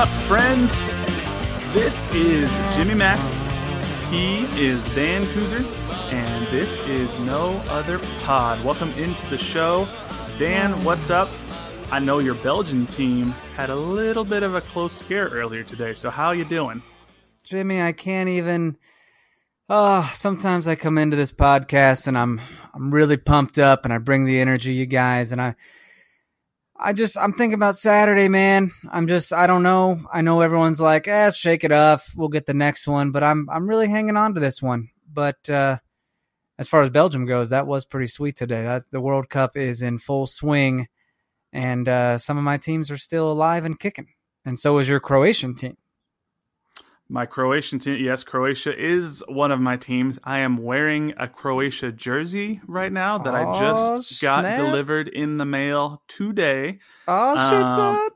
Up, friends? This is Jimmy Mack. He is Dan Kuzer, and this is No Other Pod. Welcome into the show. Dan, what's up? I know your Belgian team had a little bit of a close scare earlier today, so how you doing? Jimmy, I can't even. Oh, sometimes I come into this podcast and I'm I'm really pumped up and I bring the energy, you guys, and I I just I'm thinking about Saturday, man. I'm just I don't know. I know everyone's like, eh, shake it off. We'll get the next one, but I'm I'm really hanging on to this one. But uh, as far as Belgium goes, that was pretty sweet today. That the World Cup is in full swing, and uh, some of my teams are still alive and kicking, and so is your Croatian team. My Croatian team, yes, Croatia is one of my teams. I am wearing a Croatia jersey right now that I Oh, just got snap. delivered in the mail today. Oh shit, Um, son!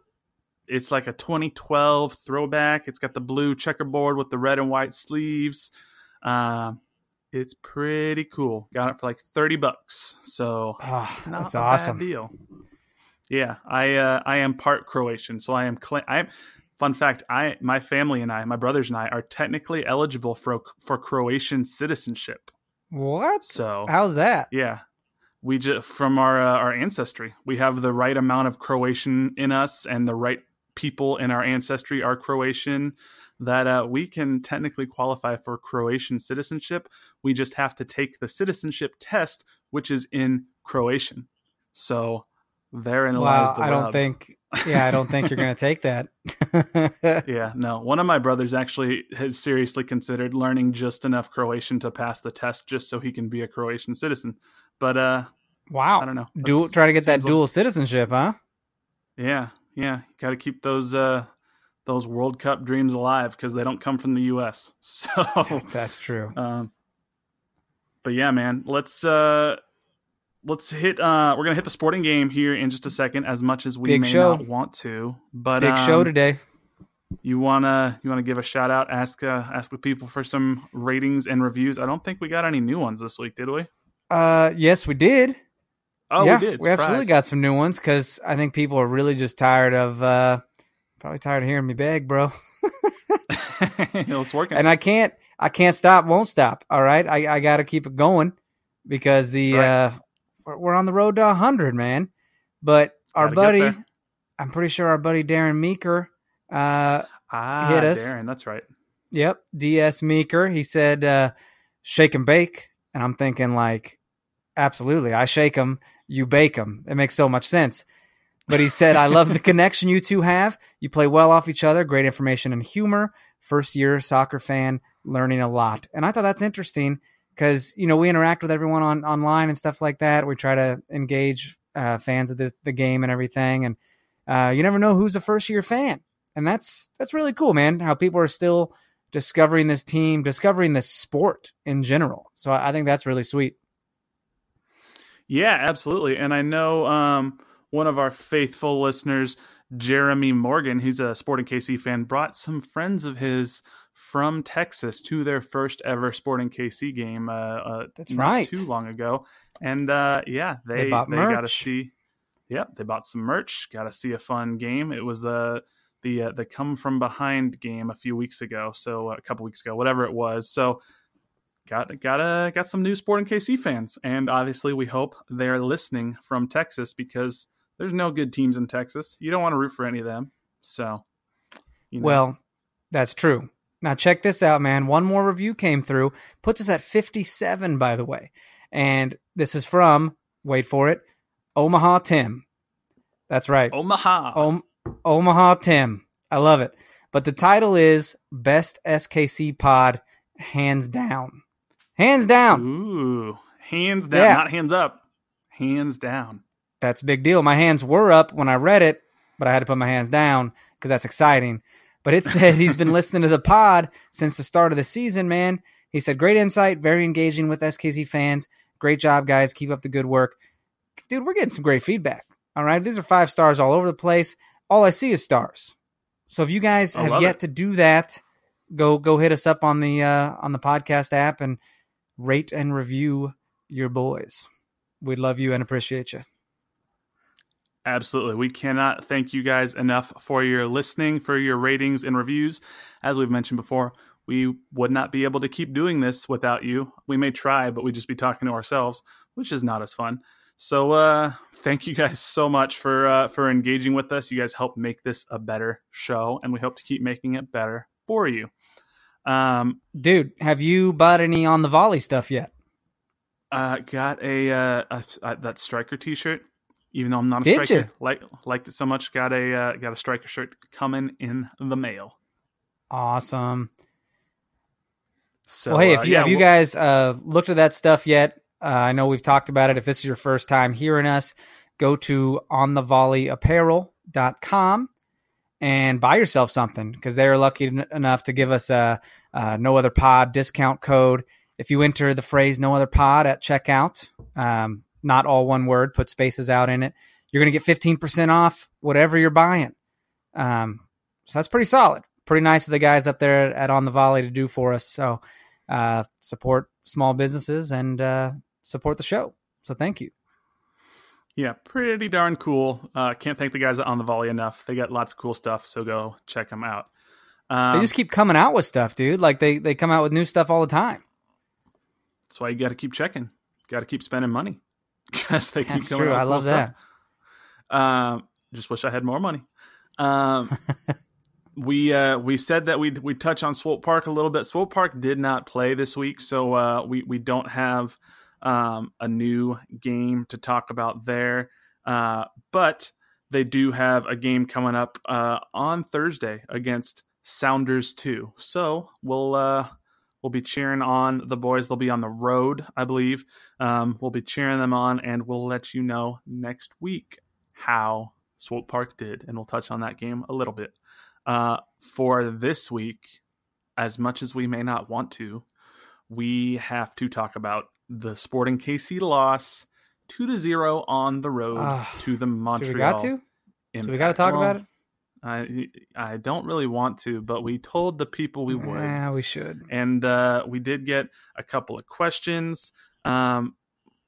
It's like a 2012 throwback. It's got the blue checkerboard with the red and white sleeves. Um, it's pretty cool. Got it for like 30 bucks. So Oh, not that's a awesome. bad deal. Yeah, I uh, I am part Croatian, so I am. Cl- I am. Fun fact: I, my family and I, my brothers and I, are technically eligible for for Croatian citizenship. What? So How's that? yeah, we just from our uh, our ancestry, we have the right amount of Croatian in us, and the right people in our ancestry are Croatian. That uh, we can technically qualify for Croatian citizenship. We just have to take the citizenship test, which is in Croatian. So therein lies Wow, the I don't think. Yeah, I don't think you're gonna take that. Yeah, no. One of my brothers actually has seriously considered learning just enough Croatian to pass the test, just so he can be a Croatian citizen. But uh, wow. I don't know. Dual, try to get that seems like- dual citizenship, huh? Yeah, yeah. Got to keep those uh those World Cup dreams alive because they don't come from the U.S. So, That's true. um, but yeah, man. Let's uh let's hit. uh We're gonna hit the sporting game here in just a second. As much as we Big may show. not want to, but Big um, show today. You wanna you wanna give a shout out? Ask uh, ask the people for some ratings and reviews. I don't think we got any new ones this week, did we? Uh, yes, we did. Oh, yeah, we did. We absolutely got some new ones because I think people are really just tired of. uh Probably tired of hearing me beg, bro. it's working. and I can't I can't stop, won't stop. All right, I I got to keep it going because the That's uh we're, we're on the road to hundred, man. But our Gotta buddy, I'm pretty sure our buddy Darren Meeker, uh, ah, hit us. Darren. That's right. yep, DS Meeker, he said uh, shake and bake, and I'm thinking like, absolutely, I shake them, you bake them. It makes so much sense. But he said, I love the connection you two have. You play well off each other, great information and humor. First year soccer fan, learning a lot. And I thought that's interesting because, you know, we interact with everyone on online and stuff like that. We try to engage uh, fans of the, the game and everything. And uh, you never know who's a first year fan. And that's that's really cool, man. How people are still discovering this team, discovering this sport in general. So I I think that's really sweet. Yeah, absolutely. And I know um, one of our faithful listeners, Jeremy Morgan, he's a Sporting KC fan, brought some friends of his from Texas to their first ever Sporting KC game. Uh, uh, That's not right. Too long ago, and uh, yeah, they They they, got to see. Yep, they bought some merch. Got to see a fun game. It was uh, the uh, the come from behind game a few weeks ago, so uh, a couple weeks ago, whatever it was. So got got uh, got some new Sporting KC fans, and obviously we hope they're listening from Texas because there's no good teams in Texas. You don't want to root for any of them. So, you know. Well, that's true. Now check this out, man. One more review came through, puts us at 57, by the way. And this is from, wait for it, Omaha Tim. That's right. Omaha. Om- Omaha Tim. I love it. But the title is Best SKC Pod, hands down. Hands down. Ooh, hands down, Yeah. not hands up, hands down. That's a big deal. My hands were up when I read it, but I had to put my hands down because that's exciting. But it said he's been listening to the pod since the start of the season, man. He said, great insight, very engaging with SKC fans. Great job, guys. Keep up the good work. Dude, we're getting some great feedback. All right. These are five stars all over the place. All I see is stars. So if you guys I have yet it. to do that, go go hit us up on the uh, on the podcast app and rate and review your boys. We love you and appreciate you. Absolutely. We cannot thank you guys enough for your listening, for your ratings and reviews. As we've mentioned before, we would not be able to keep doing this without you. We may try, but we'd just be talking to ourselves, which is not as fun. So uh thank you guys so much for uh for engaging with us. You guys help make this a better show and we hope to keep making it better for you. Um Dude, have you bought any on the volley stuff yet? uh got a uh a, a- that striker t-shirt even though I'm not a Did striker. ya? Like liked it so much got a uh, got a striker shirt coming in the mail. Awesome. So well, hey, uh, if you yeah, have you we'll- guys uh, looked at that stuff yet? Uh, I know we've talked about it. If this is your first time hearing us, go to onthevolleyapparel.com and buy yourself something because they're lucky en- enough to give us a, a no other pod discount code. If you enter the phrase no other pod at checkout, um, not all one word, put spaces out in it, you're going to get 15% off whatever you're buying. Um, so that's pretty solid. Pretty nice of the guys up there at On the Volley to do for us. So uh, support small businesses and uh, support the show. So thank you. yeah, pretty darn cool. Uh, can't thank the guys at on the volley enough. They got lots of cool stuff, so go check them out. Um, They just keep coming out with stuff, dude. Like they they come out with new stuff all the time. that's why you got to keep checking. Got to keep spending money because they keep That's coming true. I cool love stuff. that. Um, just wish I had more money. Um, we uh, we said that we'd we touch on Swope Park a little bit. Swope Park did not play this week, so uh, we we don't have um, a new game to talk about there. Uh, but they do have a game coming up uh, on Thursday against Sounders Two. So we'll uh, we'll be cheering on the boys. They'll be on the road, I believe. Um, we'll be cheering them on, and we'll let you know next week how Swope Park did, and we'll touch on that game a little bit. Uh, for this week, as much as we may not want to, we have to talk about the Sporting KC loss to the zero on the road Ah, to the Montreal. Do we got to? Do we got to talk Well, about it? I I don't really want to, but we told the people we would Yeah, we should. and uh, we did get a couple of questions. Um,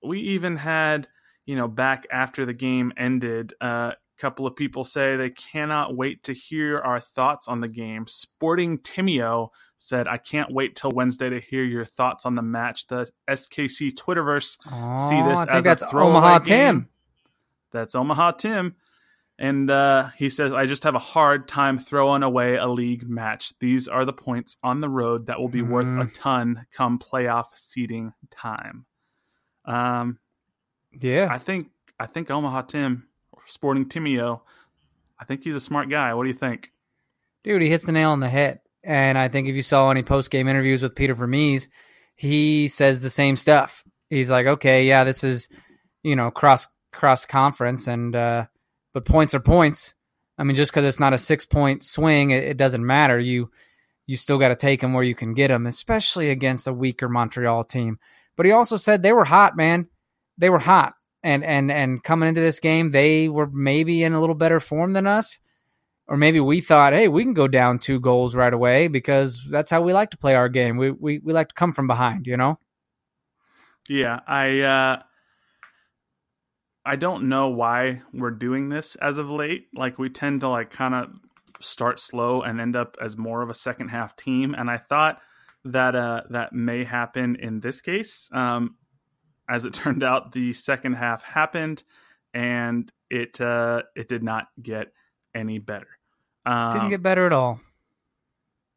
we even had, you know, back after the game ended, uh, a couple of people say they cannot wait to hear our thoughts on the game. Sporting Timio said, "I can't wait till Wednesday to hear your thoughts on the match." The SKC Twitterverse Oh, see this I think as that's a throwaway Omaha game. Tim. That's Omaha Tim. And uh, he says, I just have a hard time throwing away a league match. These are the points on the road that will be worth a Mhm. ton come playoff seeding time. Um, Yeah. I think I think Omaha Tim, Sporting Timio, I think he's a smart guy. What do you think? Dude, he hits the nail on the head. And I think if you saw any post game interviews with Peter Vermes, he says the same stuff. He's like, okay, yeah, this is, you know, cross cross conference, and uh, but points are points. I mean, just because it's not a six point swing, it, it doesn't matter. You you still got to take them where you can get them, especially against a weaker Montreal team. But he also said they were hot, man. They were hot, and and and coming into this game, they were maybe in a little better form than us or maybe we thought, hey, we can go down two goals right away because that's how we like to play our game. We we, we like to come from behind, you know. Yeah, I uh, I don't know why we're doing this as of late. Like we tend to like kind of start slow and end up as more of a second half team. And I thought that uh, that may happen in this case. Um, as it turned out, the second half happened, and it uh, it did not get any better. Um, Didn't get better at all.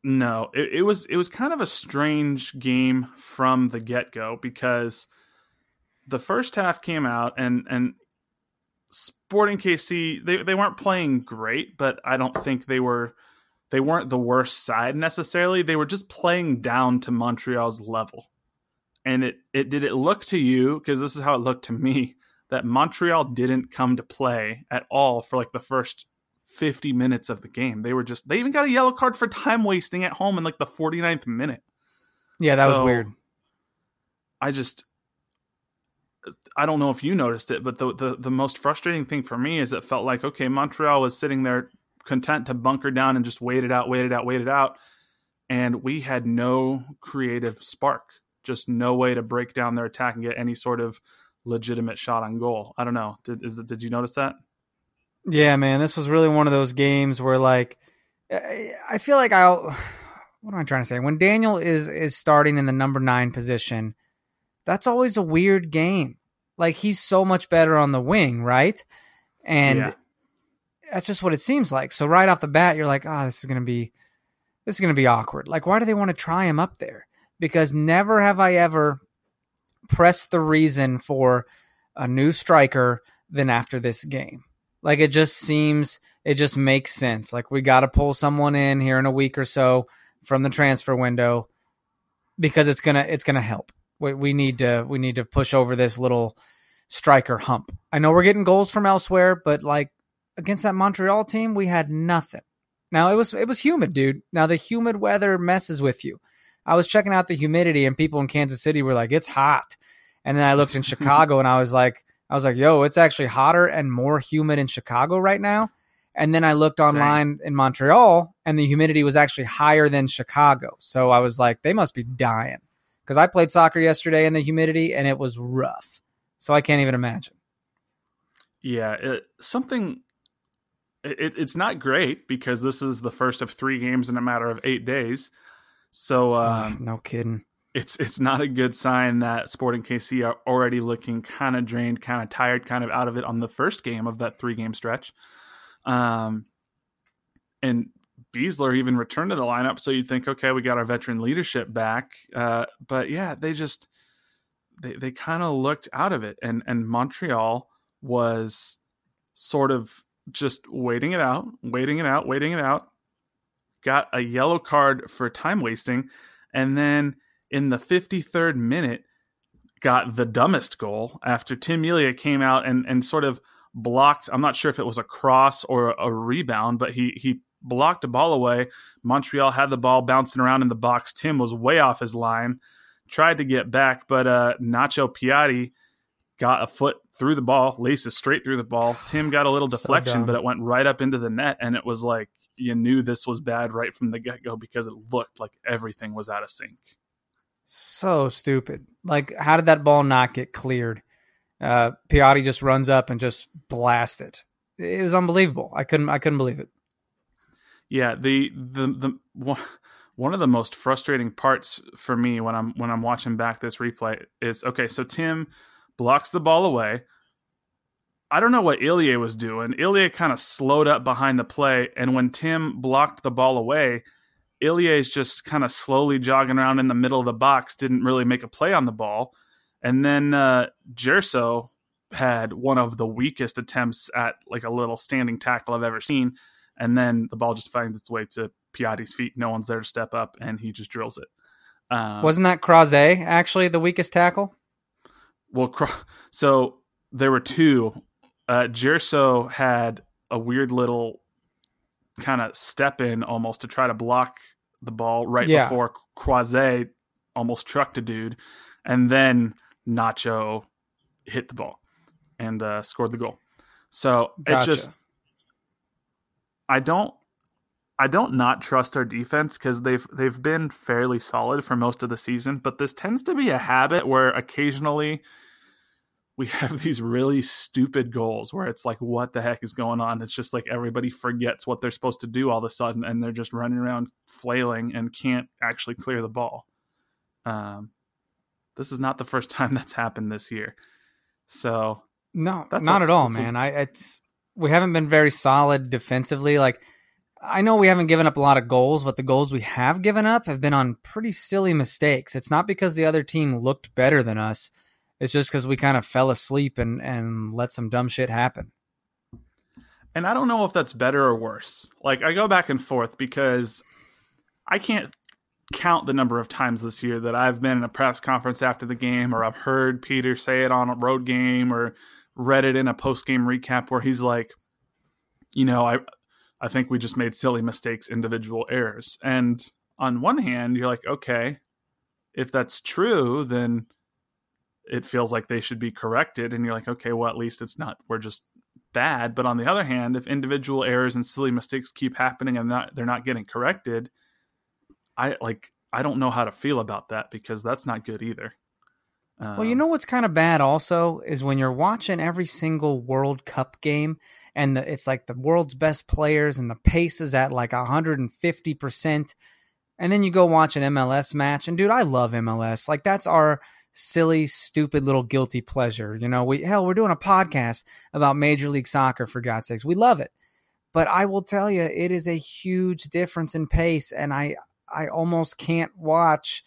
no, it, it was it was kind of a strange game from the get go because the first half came out and and Sporting KC they they weren't playing great, but I don't think they were they weren't the worst side necessarily. They were just playing down to Montreal's level. and it it did it look to you because this is how it looked to me that Montreal didn't come to play at all for like the first 50 minutes of the game. They were just they even got a yellow card for time wasting at home in like the 49th minute. Yeah, that So, was weird. I just I don't know if you noticed it, but the, the the most frustrating thing for me is it felt like okay, Montreal was sitting there content to bunker down and just wait it out, wait it out, wait it out, and we had no creative spark, just no way to break down their attack and get any sort of legitimate shot on goal. I don't know. Did is did you notice that? Yeah, man, this was really one of those games where like I feel like I'll what am I trying to say? When Daniel is is starting in the number 9 position, that's always a weird game. Like he's so much better on the wing, right? And Yeah. that's just what it seems like. So right off the bat you're like, "Ah, this is going to be this is to be awkward." Like why do they want to try him up there? Because never have I ever pressed the reason for a new striker than after this game. Like it just seems it just makes sense. Like we got to pull someone in here in a week or so from the transfer window because it's gonna it's gonna help. We, we need to we need to push over this little striker hump. I know we're getting goals from elsewhere, but like against that Montreal team, we had nothing. Now it was it was humid, dude. Now the humid weather messes with you. I was checking out the humidity, and people in Kansas City were like, "It's hot," and then I looked in Chicago, and I was like, I was like, "Yo, it's actually hotter and more humid in Chicago right now." And then I looked online in Montreal, and the humidity was actually higher than Chicago. So I was like, they must be dying because I played soccer yesterday in the humidity, and it was rough. So I can't even imagine. Yeah, it, something. It, it's not great because this is the first of three games in a matter of eight days. So um, Ugh, no kidding. it's it's not a good sign that Sporting KC are already looking kind of drained, kind of tired, kind of out of it on the first game of that three game stretch. Um, and Besler even returned to the lineup, so you'd think, okay, we got our veteran leadership back. Uh, but yeah, they just they they kind of looked out of it, and and Montreal was sort of just waiting it out, waiting it out, waiting it out. Got a yellow card for time wasting, and then in the 53rd minute got the dumbest goal after Tim Melia came out and, and sort of blocked. I'm not sure if it was a cross or a rebound, but he he blocked a ball away. Montreal had the ball bouncing around in the box. Tim was way off his line, tried to get back, but uh, Nacho Piatti got a foot through the ball, laces straight through the ball. Tim got a little So deflection, dumb. but it went right up into the net, and it was like you knew this was bad right from the get go because it looked like everything was out of sync. So stupid. Like, how did that ball not get cleared? Uh, Piatti just runs up and just blasts it. It was unbelievable. I couldn't. I couldn't believe it. Yeah, the the the one- one of the most frustrating parts for me when I'm when I'm watching back this replay is okay. So Tim blocks the ball away. I don't know what Ilie was doing. Ilie kind of slowed up behind the play, and when Tim blocked the ball away, Ilie is just kind of slowly jogging around in the middle of the box. Didn't really make a play on the ball, and then uh, Gerso had one of the weakest attempts at like a little standing tackle I've ever seen and then the ball just finds its way to Piatti's feet. No one's there to step up, and he just drills it. Um, Wasn't that Croze actually the weakest tackle? well, so there were two. Uh, Gerso had a weird little kind of step in almost to try to block the ball right Yeah. before Croise almost trucked a dude, and then Nacho hit the ball and uh, scored the goal. So Gotcha. it's just I don't I don't not trust our defense because they've they've been fairly solid for most of the season, but this tends to be a habit where occasionally we have these really stupid goals where it's like, what the heck is going on? It's just like everybody forgets what they're supposed to do all of a sudden, and they're just running around flailing and can't actually clear the ball. Um, this is not the first time that's happened this year, so No, That's not a- at all, man. I it's we haven't been very solid defensively. Like I know we haven't given up a lot of goals, but the goals we have given up have been on pretty silly mistakes. It's not because the other team looked better than us. It's just because we kind of fell asleep and and let some dumb shit happen. And I don't know if that's better or worse. Like I go back and forth because I can't count the number of times this year that I've been in a press conference after the game, or I've heard Peter say it on a road game, or read it in a post game recap where he's like, you know, I I think we just made silly mistakes, individual errors. And on one hand, you're like, okay, if that's true, then it feels like they should be corrected. And you're like, okay, well, at least it's not, we're just bad. But on the other hand, if individual errors and silly mistakes keep happening and not, they're not getting corrected, I like, I don't know how to feel about that because that's not good either. Um, well, you know what's kind of bad also is when you're watching every single World Cup game and the, it's like the world's best players and the pace is at like 150%. And then you go watch an MLS match. And dude, I love MLS. Like that's our silly, stupid little guilty pleasure. You know, we hell, we're doing a podcast about Major League Soccer for God's sakes. We love it. But I will tell you, it is a huge difference in pace, and I I almost can't watch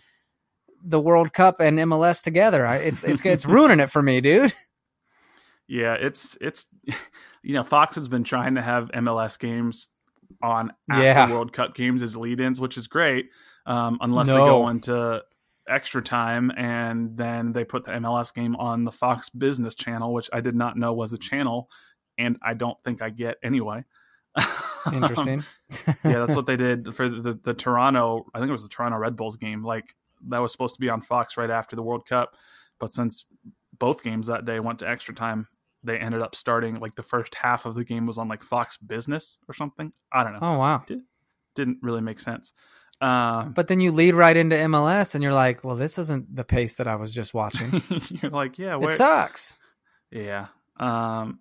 the World Cup and MLS together. It's it's it's ruining it for me, dude. Yeah, it's it's you know Fox has been trying to have MLS games on after yeah. World Cup games as lead-ins, which is great. Um, unless no. they go into extra time and then they put the MLS game on the Fox Business channel, which I did not know was a channel, and I don't think I get anyway. Interesting. yeah, that's what they did for the, the Toronto. I think it was the Toronto Red Bulls game. Like that was supposed to be on Fox right after the World Cup, but since both games that day went to extra time, they ended up starting like the first half of the game was on like Fox Business or something. I don't know. Oh wow, Did, didn't really make sense. Um, but then you lead right into MLS, and you're like, "Well, this isn't the pace that I was just watching." you're like, "Yeah, where? it sucks." Yeah. Um,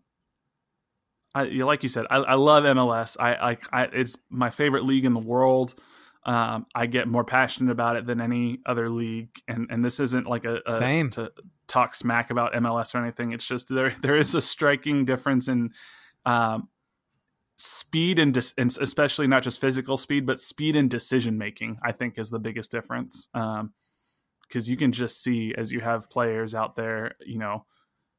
I like you said, I, I love MLS. I, I, I, it's my favorite league in the world. Um, I get more passionate about it than any other league, and and this isn't like a, a same to talk smack about MLS or anything. It's just there there is a striking difference in um, speed and, dis- and especially not just physical speed, but speed and decision making. I think is the biggest difference because um, you can just see as you have players out there, you know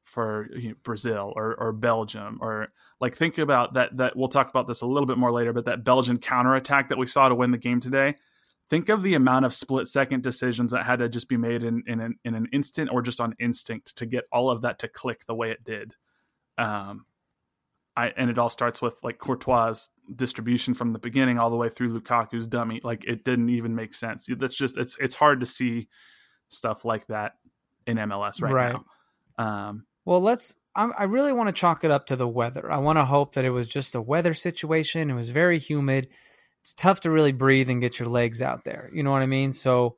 for you know, Brazil or, or Belgium or like think about that that we'll talk about this a little bit more later but that Belgian counterattack that we saw to win the game today think of the amount of split second decisions that had to just be made in in an, in an instant or just on instinct to get all of that to click the way it did. Um I and it all starts with like Courtois distribution from the beginning all the way through Lukaku's dummy. Like it didn't even make sense. That's just it's it's hard to see stuff like that in MLS right, right. now. Um well, let's. I'm, i really want to chalk it up to the weather. I want to hope that it was just a weather situation. It was very humid. It's tough to really breathe and get your legs out there. You know what I mean? So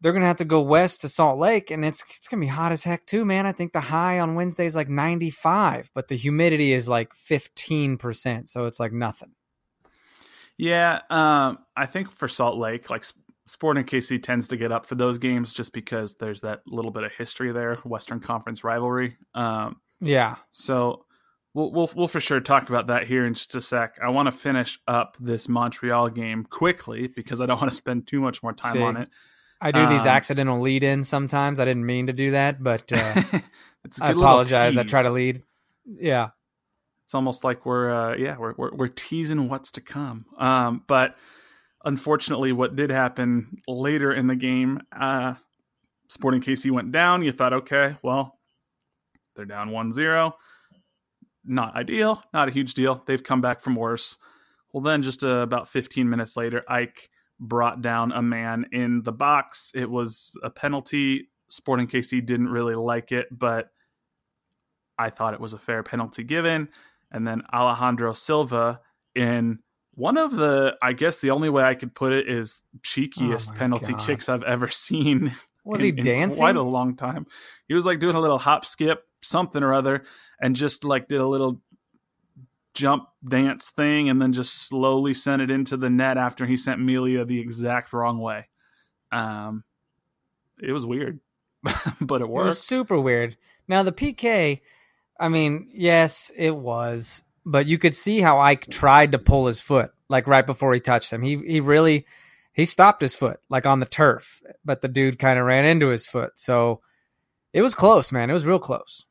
they're gonna have to go west to Salt Lake, and it's it's gonna be hot as heck too, man. I think the high on Wednesday is like 95, but the humidity is like 15 percent, so it's like nothing. Yeah, um, I think for Salt Lake, like Sporting KC tends to get up for those games just because there's that little bit of history there, Western Conference rivalry. Um, yeah. So we'll, we'll we'll for sure talk about that here in just a sec. I want to finish up this Montreal game quickly because I don't want to spend too much more time See, on it. I do these um, accidental lead ins sometimes. I didn't mean to do that, but uh, I apologize. I try to lead. Yeah. It's almost like we're uh, yeah we're, we're, we're teasing what's to come. Um, but unfortunately, what did happen later in the game, uh, Sporting KC went down. You thought, okay, well, they're down 1 0. Not ideal, not a huge deal. They've come back from worse. Well, then just uh, about 15 minutes later, Ike brought down a man in the box. It was a penalty. Sporting KC didn't really like it, but I thought it was a fair penalty given. And then Alejandro Silva in one of the i guess the only way i could put it is cheekiest oh penalty God. kicks i've ever seen was in, he dancing? quite a long time. He was like doing a little hop skip something or other and just like did a little jump dance thing and then just slowly sent it into the net after he sent Melia the exact wrong way. Um it was weird but it worked it was super weird. Now the pk i mean yes it was but you could see how Ike tried to pull his foot like right before he touched him. He he really he stopped his foot like on the turf, but the dude kind of ran into his foot. So it was close, man. It was real close.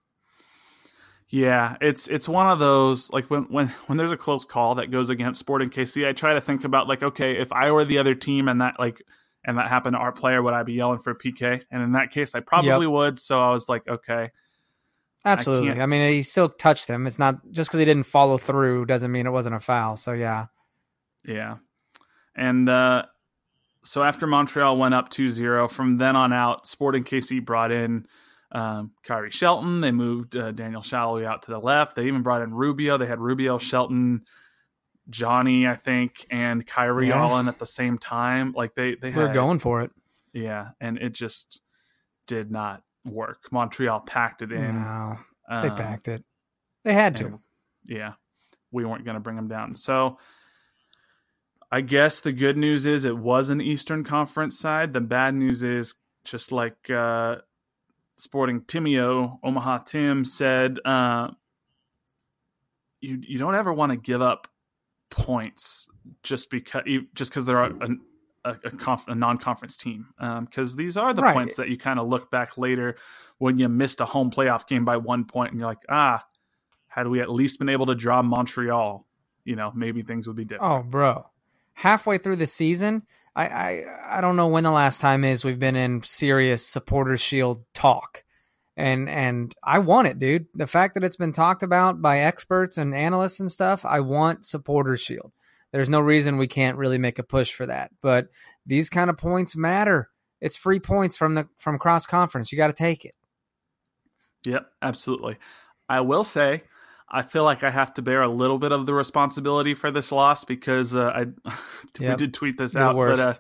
Yeah, it's it's one of those like when when when there's a close call that goes against Sporting KC, I try to think about like okay, if I were the other team and that like and that happened to our player, would I be yelling for a PK? And in that case, I probably Yep. would. So I was like, okay, Absolutely. can't- I, mean, he still touched him. It's not just because he didn't follow through doesn't mean it wasn't a foul. So yeah, yeah. And uh, so after Montreal went up 2-0, from then on out, Sporting KC brought in um, Khiry Shelton. They moved uh, Daniel Salloi out to the left. They even brought in Rubio. They had Rubio, Shelton, Johnny, I think, and Khiry Yeah. all in at the same time. Like they they we're going for it. yeah, and it just did not work. Montreal packed it in. No, they um, backed it. They had to. yeah, we weren't going to bring them down. So I guess the good news is it was an Eastern Conference side. The bad news is just like uh, Sporting Timio, Omaha Tim said, uh, you you don't ever want to give up points just because just because they're a, a, a, conf, a non-conference team because these are the Right. points that you kind of look back later when you missed a home playoff game by one point and you're like ah had we at least been able to draw Montreal you know maybe things would be different Oh, bro. Halfway through the season, I, I I don't know when the last time is we've been in serious supporters shield talk. And and I want it, dude. The fact that it's been talked about by experts and analysts and stuff, I want supporters shield. There's no reason we can't really make a push for that. But these kind of points matter. It's free points from the from cross conference. You got to take it. Yep, absolutely. I will say, I feel like I have to bear a little bit of the responsibility for this loss because uh, I we did tweet this the out. But uh,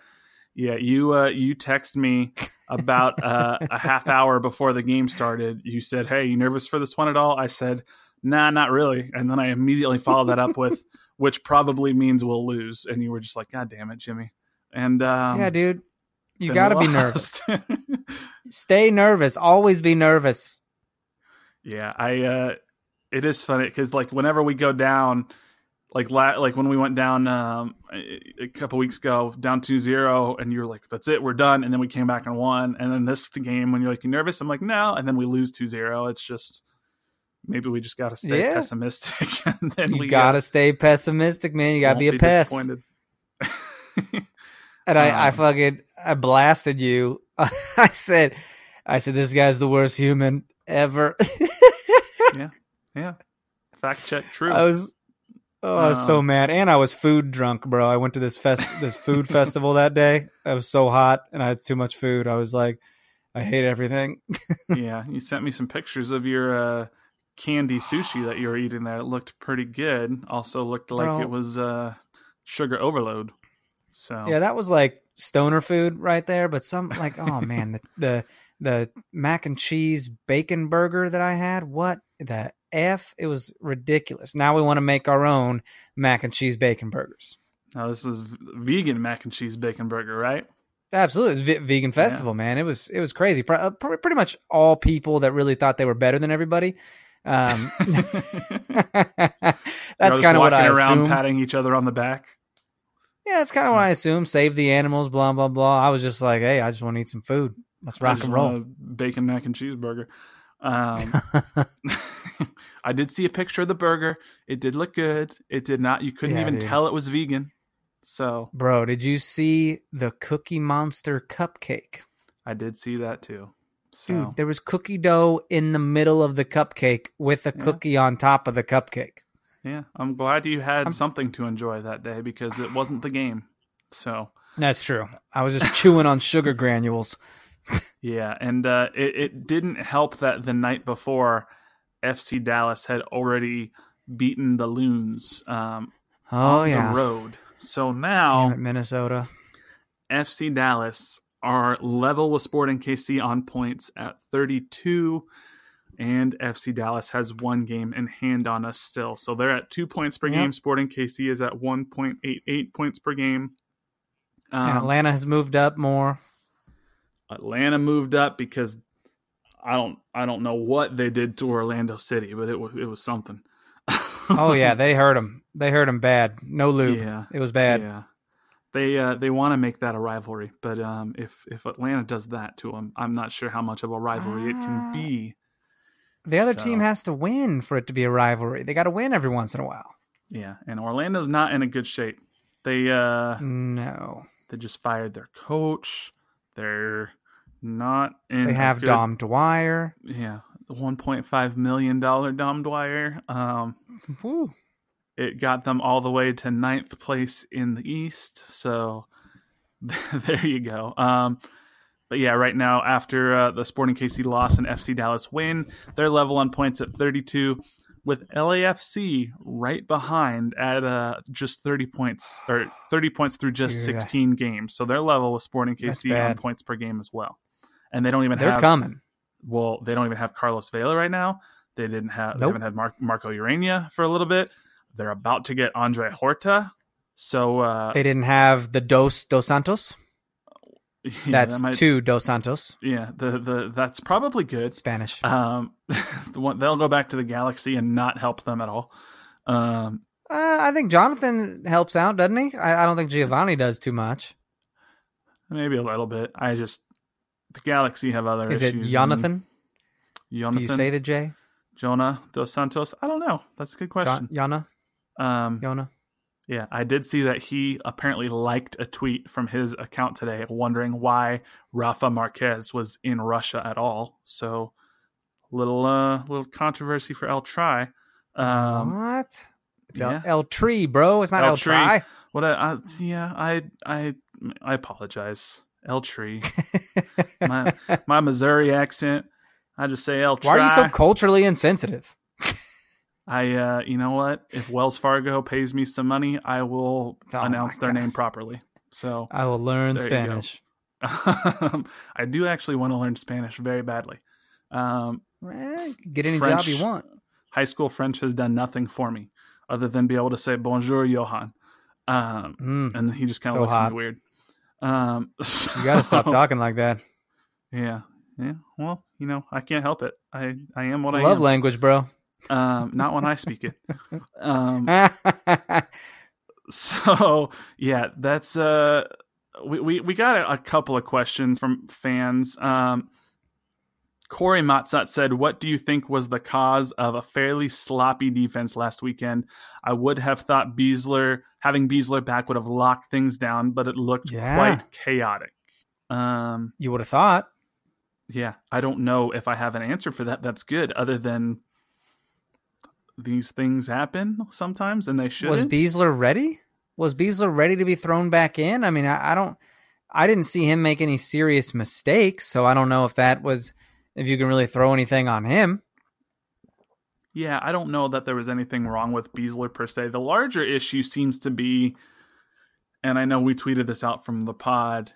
yeah, you uh, you text me about uh, a half hour before the game started. You said, "Hey, you nervous for this one at all?" I said, "Nah, not really." And then I immediately followed that up with, "Which probably means we'll lose." And you were just like, "God damn it, Jimmy!" And um, yeah, dude. You got to be nervous. Stay nervous. Always be nervous. Yeah, I. uh It is funny because like whenever we go down, like la- like when we went down um, a couple weeks ago, down 2-0, and you were like, "That's it, we're done," and then we came back and won. And then this game, when you're like, "You nervous?" I'm like, "No," and then we lose 2-0. It's just maybe we just got to stay Yeah. pessimistic, and then You we got uh, to stay pessimistic, man. You got to be a pest. disappointed. And I, I Um, fucking I blasted you. I said, I said this guy's the worst human ever. yeah, Yeah. fact check, true. I was, oh, I was so Um, mad, and I was food drunk, bro. I went to this fest, this food festival that day. I was so hot, and I had too much food. I was like, I hate everything. yeah, you sent me some pictures of your uh, candy sushi that you were eating there. It looked pretty good. Also looked like it was uh, sugar overload. So Yeah, that was like stoner food right there. But some like, oh man, the the the mac and cheese bacon burger that I had. What the f? It was ridiculous. Now we want to make our own mac and cheese bacon burgers. now this is vegan mac and cheese bacon burger, right? Absolutely, ve- vegan festival, man. It was it was crazy. Uh, pr- pretty much all people that really thought they were better than everybody. Um, that's kind of what I around assume. patting each other on the back. Yeah, that's kind of what I assume. Save the animals, blah blah blah. I was just like, hey, I just want to eat some food. Let's rock and roll. bacon mac and cheese burger. Um, I did see a picture of the burger. It did look good. It did not. You couldn't Yeah, even dude. tell it was vegan. So Bro, did you see the Cookie Monster cupcake? I did see that too. So Dude, there was cookie dough in the middle of the cupcake with a Yeah. cookie on top of the cupcake. yeah, I'm glad you had I'm- something to enjoy that day because it wasn't the game. So That's true. I was just chewing on sugar granules. yeah, and uh, it it didn't help that the night before, FC Dallas had already beaten the Loons um, Oh on yeah. the road. So now it, Minnesota. FC Dallas are level with Sporting KC on points at 32, and FC Dallas has one game in hand on us still. So they're at two points per Yep. game. Sporting KC is at 1.88 points per game. and Um, Atlanta has moved up more. Atlanta moved up because I don't I don't know what they did to Orlando City, but it was it was something. Oh yeah, they hurt them. They hurt them bad. No lube. Yeah. It was bad. Yeah. They uh, they want to make that a rivalry, but um, if if Atlanta does that to them, I'm not sure how much of a rivalry it Ah. can be. The other So- team has to win for it to be a rivalry. They got to win every once in a while. Yeah, and Orlando's not in a good shape. They uh No, they just fired their coach. They're not in. they have good- Dom Dwyer. Yeah, the 1.5 million dollar Dom Dwyer. Um, Woo. It got them all the way to ninth place in the East. So there you go. Um, but yeah, right now after uh, the Sporting KC loss and FC Dallas win, they're level on points at 32, with LAFC right behind at uh, just 30 points or 30 points through just Dude, I- 16 games. So they're level with Sporting KC on points per game as well. And they don't even They're have coming. well, they don't even have Carlos Vela right now. They didn't have they Nope. haven't had Mar- Marco Ureña for a little bit. They're about to get Andre Horta. So uh They didn't have the Dos Dos Santos. yeah, That's that might- two Dos Santos. Yeah, the the that's probably good. Spanish. Um the one, they'll go back to the Galaxy and not help them at all. Um Uh, I think Jonathan helps out, doesn't he? I, I don't think Giovanni does too much. maybe a little bit. I just the Galaxy have other Is it issues. Jonathan? Do Jonathan? you say the J? Jonah dos Santos? I don't know. That's a good question. Jana? Um Jona? Yeah, I did see that he apparently liked a tweet from his account today wondering why Rafa Marquez was in Russia at all. So little uh little controversy for El Tri. Um what? It's yeah. El, El Tree, bro. It's not El El. Tri. what I, I yeah, I I I apologize. El Tree. my my Missouri accent. I just say El Tri. Why are you so culturally insensitive? I uh you know what? If Wells Fargo pays me some money, I will Oh announce their name properly. So I will learn There you go. Spanish. I do actually want to learn Spanish very badly. Um, Eh, get any French- job you want. high school French has done nothing for me other than be able to say bonjour, Johan. Um, Mm, and he just kind of So looks hot. weird. Um, you got to stop talking like that. Yeah, yeah. Well, you know, I can't help it. I I am what It's I love am. language, bro. Um, not when I speak it. Um, so yeah, that's uh, we we, we got a, a couple of questions from fans. Um, Corey Matzat said, "What do you think was the cause of a fairly sloppy defense last weekend? I would have thought Besler having Besler back would have locked things down, but it looked Yeah. quite chaotic." Um, you would have thought. yeah, I don't know if I have an answer for that. That's good, other than these things happen sometimes, and they should. Was Besler ready? Was Besler ready to be thrown back in? I mean, I, I don't. I didn't see him make any serious mistakes, so I don't know if that was if you can really throw anything on him. Yeah, I don't know that there was anything wrong with Besler per se. The larger issue seems to be, and I know we tweeted this out from the pod.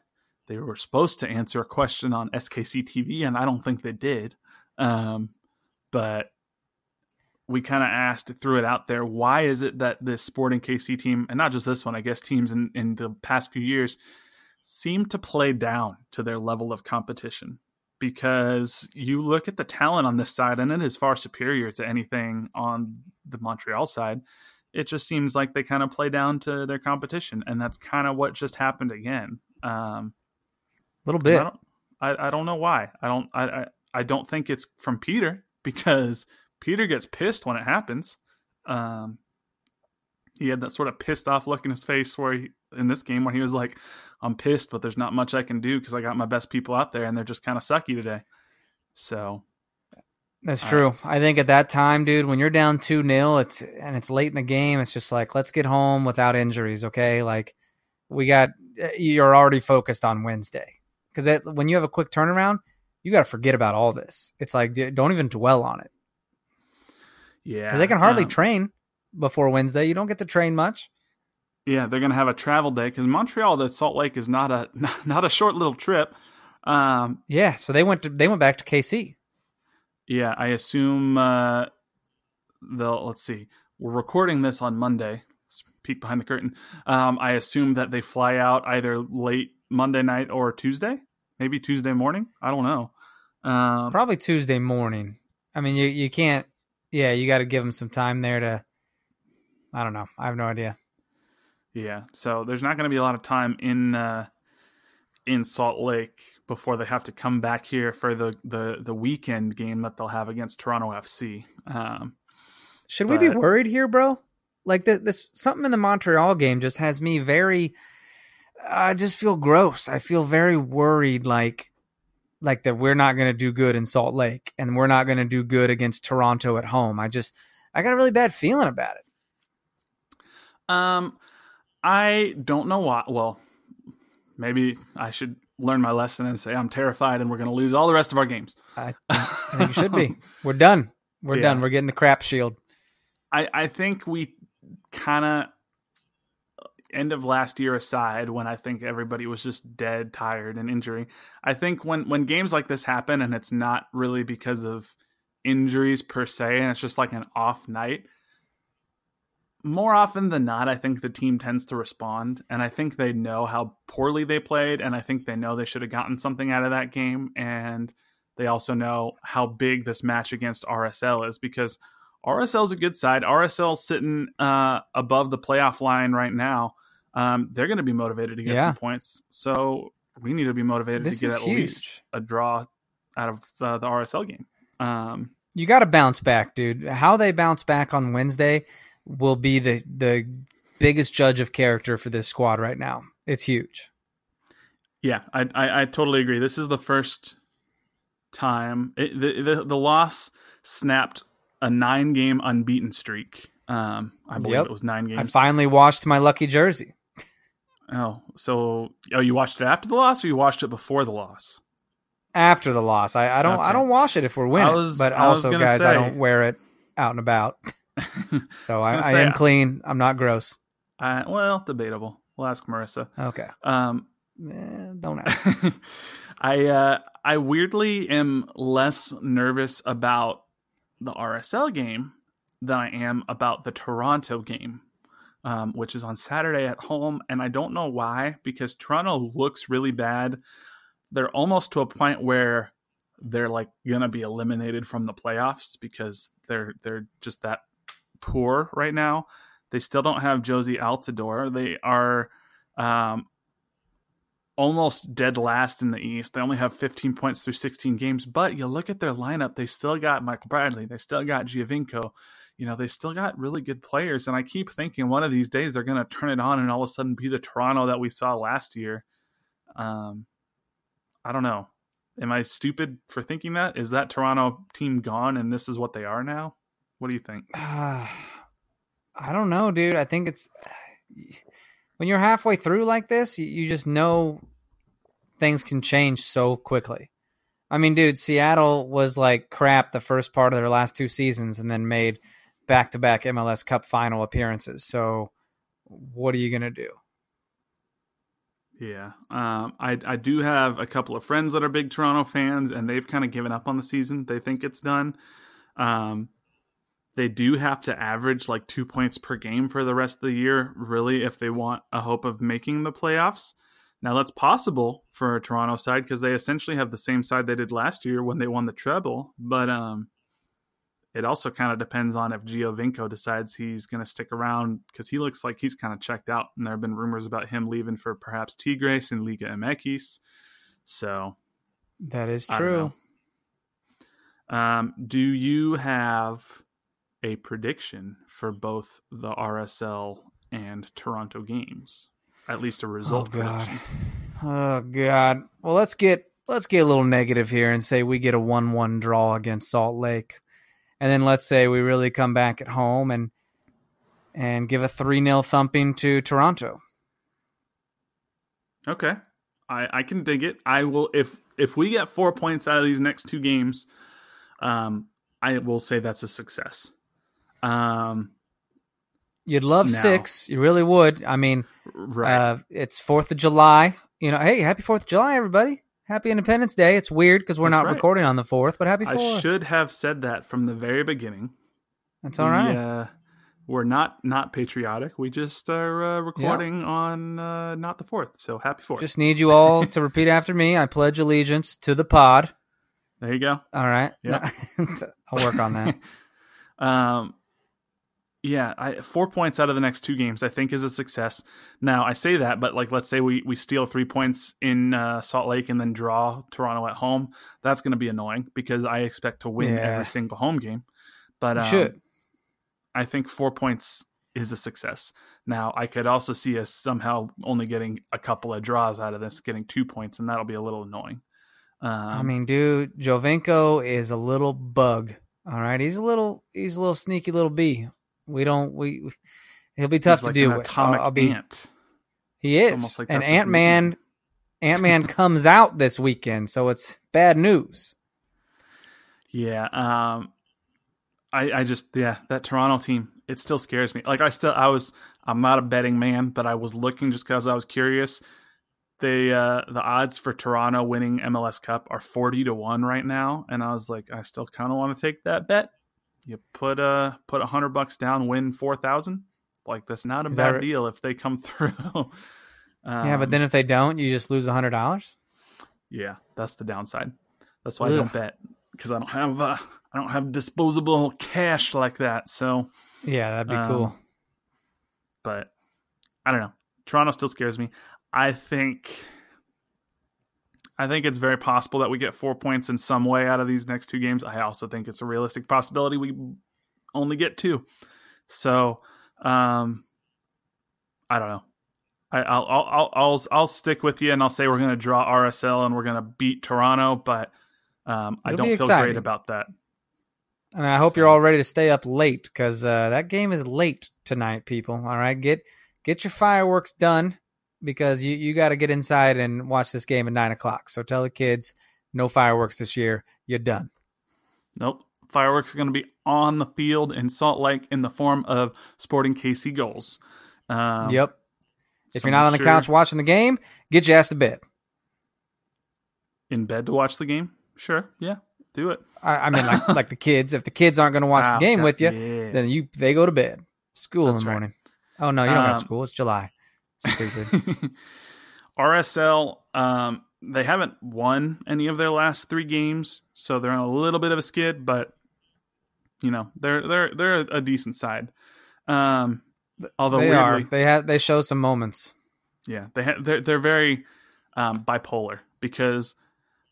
They were supposed to answer a question on SKC TV, and I don't think they did. Um, but we kind of asked, threw it out there. Why is it that this Sporting KC team, and not just this one, I guess teams in, in the past few years, seem to play down to their level of competition? Because you look at the talent on this side, and it is far superior to anything on the Montreal side. It just seems like they kind of play down to their competition, and that's kind of what just happened again. Um, A little I bit. don't, I, I don't know why. I don't. I, I I don't think it's from Peter because Peter gets pissed when it happens. Um, he had that sort of pissed off look in his face where he, in this game where he was like, "I'm pissed, but there's not much I can do because I got my best people out there and they're just kind of sucky today." So That's true. I think at that time, dude, when you're down 2 0, it's and it's late in the game, it's just like, let's get home without injuries, okay? Like, we got, you're already focused on Wednesday. Because when you have a quick turnaround, you got to forget about all this. It's like, dude, don't even dwell on it. Yeah, Because they can hardly um, train before Wednesday. You don't get to train much. Yeah, they're gonna have a travel day because Montreal to Salt Lake is not a not a short little trip. Um, Yeah. So they went to, they went back to KC. Yeah, I assume uh, they'll. Let's see. We're recording this on Monday. Let's peek behind the curtain. Um, I assume that they fly out either late Monday night or Tuesday, maybe Tuesday morning. I don't know. Um, Probably Tuesday morning. I mean, you, you can't, yeah, you got to give them some time there to, I don't know. I have no idea. yeah, so there's not going to be a lot of time in uh, in Salt Lake before they have to come back here for the the the weekend game that they'll have against Toronto FC. Um, Should we be worried here, bro? Like th- this, something in the Montreal game just has me very. I just feel gross. I feel very worried, like, like that we're not going to do good in Salt Lake, and we're not going to do good against Toronto at home. I just, I got a really bad feeling about it. Um, I don't know why. Well, maybe I should learn my lesson and say I'm terrified and we're going to lose all the rest of our games. I, I think you should be. We're done. We're Yeah. done. We're getting the crap shield. I I think we kind of end of last year aside when I think everybody was just dead, tired, and injury. I think when when games like this happen and it's not really because of injuries per se, and it's just like an off night. More often than not, I think the team tends to respond, and I think they know how poorly they played, and I think they know they should have gotten something out of that game, and they also know how big this match against RSL is because RSL is a good side. RSL's sitting uh, above the playoff line right now. Um, they're going to be motivated to get Yeah. some points, so we need to be motivated This to get at huge. least a draw out of uh, the RSL game. Um, You got to bounce back, dude. How they bounce back on Wednesday will be the the biggest judge of character for this squad right now. It's huge. Yeah, I, I I totally agree. This is the first time it, the, the the loss snapped a nine game unbeaten streak. Um, I believe Yep. it was nine games. I finally washed my lucky jersey. Oh, so oh, you watched it after the loss, or you watched it before the loss? after the loss. I, I don't I don't wash it if we're winning, I was- but I also guys, I don't wear it out and about. So I, gonna I am clean. I'm not gross. I, well, debatable. We'll ask Marissa. Okay, Um, Eh, don't ask. I uh, I weirdly am less nervous about the RSL game than I am about the Toronto game, um, which is on Saturday at home, and I don't know why because Toronto looks really bad. They're almost to a point where they're like gonna be eliminated from the playoffs because they're they're just that poor right now. They still don't have Jozy Altidore. They are um, almost dead last in the East. They only have 15 points through 16 games, but you look at their lineup, they still got Michael Bradley, they still got Giovinco. You know, they still got really good players. And I keep thinking one of these days they're going to turn it on and all of a sudden be the Toronto that we saw last year. Um, I don't know. Am I stupid for thinking that? Is that Toronto team gone and this is what they are now? What do you think? Ah, I don't know, dude. I think it's when you're halfway through like this, you just know things can change so quickly. I mean, dude, Seattle was like crap the first part of their last two seasons and then made back to back MLS Cup final appearances. So, what are you going to do? Yeah, um, I I do have a couple of friends that are big Toronto fans, and they've kind of given up on the season. They think it's done. Um, they do have to average like two points per game for the rest of the year, really, if they want a hope of making the playoffs. Now that's possible for a Toronto side because they essentially have the same side they did last year when they won the treble. But um, it also kind of depends on if Giovinco decides he's going to stick around because he looks like he's kind of checked out, and there have been rumors about him leaving for perhaps Tigres and Liga MX. So That is true. Um, do you have a prediction for both the RSL and Toronto games? At least a result oh god. prediction. Oh god. Well, let's get let's get a little negative here and say we get a one-one draw against Salt Lake, and then let's say we really come back at home and and give a three 0 thumping to Toronto. Okay. I, I can dig it. I will if if we get four points out of these next two games, um, I will say that's a success. Um, You'd love No. six. You really would. I mean, right. uh, it's Fourth of July. You know, hey, happy Fourth of July, everybody! Happy Independence Day. It's weird because we're That's not right. recording on the fourth, but happy I should have said that from the very beginning. That's all right. We, uh, we're not not patriotic. We just are uh, recording on uh, not the fourth. So happy fourth. Just need you all to repeat after me. I pledge allegiance to the pod. there you go. All right. Yep. I'll work on that. um, Yeah, I, four points out of the next two games, I think, is a success. Now, I say that, but like, let's say we we steal three points in uh, Salt Lake and then draw Toronto at home. That's going to be annoying because I expect to win Yeah. every single home game. But um. I think four points is a success. Now, I could also see us somehow only getting a couple of draws out of this, getting two points, and that'll be a little annoying. Um, I mean, dude, Giovinco is a little bug. All right, he's a little he's a little sneaky little bee. We don't we. He'll be tough he's like to deal an with. Atomic I'll, I'll be. ant. He is, like and Ant Man. Ant Man comes out this weekend, so it's bad news. Yeah. Um I I just yeah, that Toronto team, it still scares me. Like I still I was I'm not a betting man, but I was looking just cuz I was curious. They uh the odds for Toronto winning MLS Cup are 40 to 1 right now and I was like I still kind of want to take that bet. You put a put a 100 bucks down, win 4000. Like that's not a Is bad right? deal if they come through. yeah, but Um, then if they don't, you just lose a hundred dollars. Yeah, that's the downside. That's why I don't bet because I don't have uh, I don't have disposable cash like that. So, Yeah, that'd be Um, cool. but I don't know. Toronto still scares me. I think I think it's very possible that we get four points in some way out of these next two games. I also think it's a realistic possibility we only get two. So, um, I don't know. I, I'll, I'll I'll I'll I'll stick with you and I'll say we're going to draw RSL and we're going to beat Toronto, but um, I don't feel exciting. great about that. I mean, I hope so- you're all ready to stay up late because uh, that game is late tonight, people. All right, get get your fireworks done because you you got to get inside and watch this game at nine o'clock. So tell the kids no fireworks this year. You're done. Nope. Fireworks are going to be on the field in Salt Lake in the form of Sporting KC goals. Um, yep. If so you're not on the sure couch watching the game, get your ass to bed. in bed to watch the game, sure, yeah, do it. I, I mean, like like the kids. If the kids aren't going to watch Ah, the game with you, Yeah. then you they go to bed. School in That's the right. morning. Oh no, you don't have Um, school. It's July. Stupid. RSL, um, they haven't won any of their last three games, so they're on a little bit of a skid, but you know they're they're they're a decent side. Um, although they weirdly, are. They have. They show some moments. Yeah, they ha- they're they're very um, bipolar because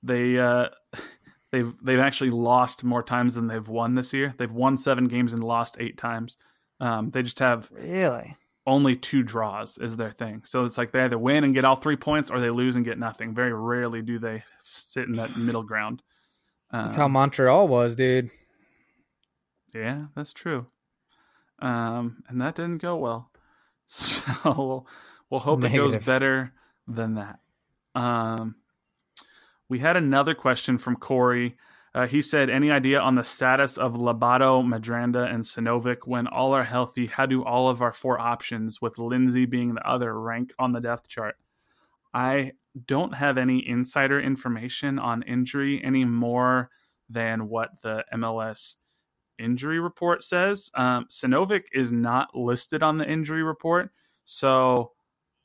they uh, they've they've actually lost more times than they've won this year. They've won seven games and lost eight times. Um, they just have Really. Only two draws is their thing. So it's like they either win and get all three points, or they lose and get nothing. Very rarely do they sit in that middle ground. Um, That's how Montreal was, dude. yeah, that's true. Um, and that didn't go well. So we'll, we'll hope it goes better than that. Um, we had another question from Corey. Uh, he said, "Any idea on the status of Labato, Medranda, and Sinovic when all are healthy? How do all of our four options, with Lindsey being the other, rank on the depth chart?" I don't have any insider information on injury any more than what the MLS injury report says. Um, Sinovic is not listed on the injury report, so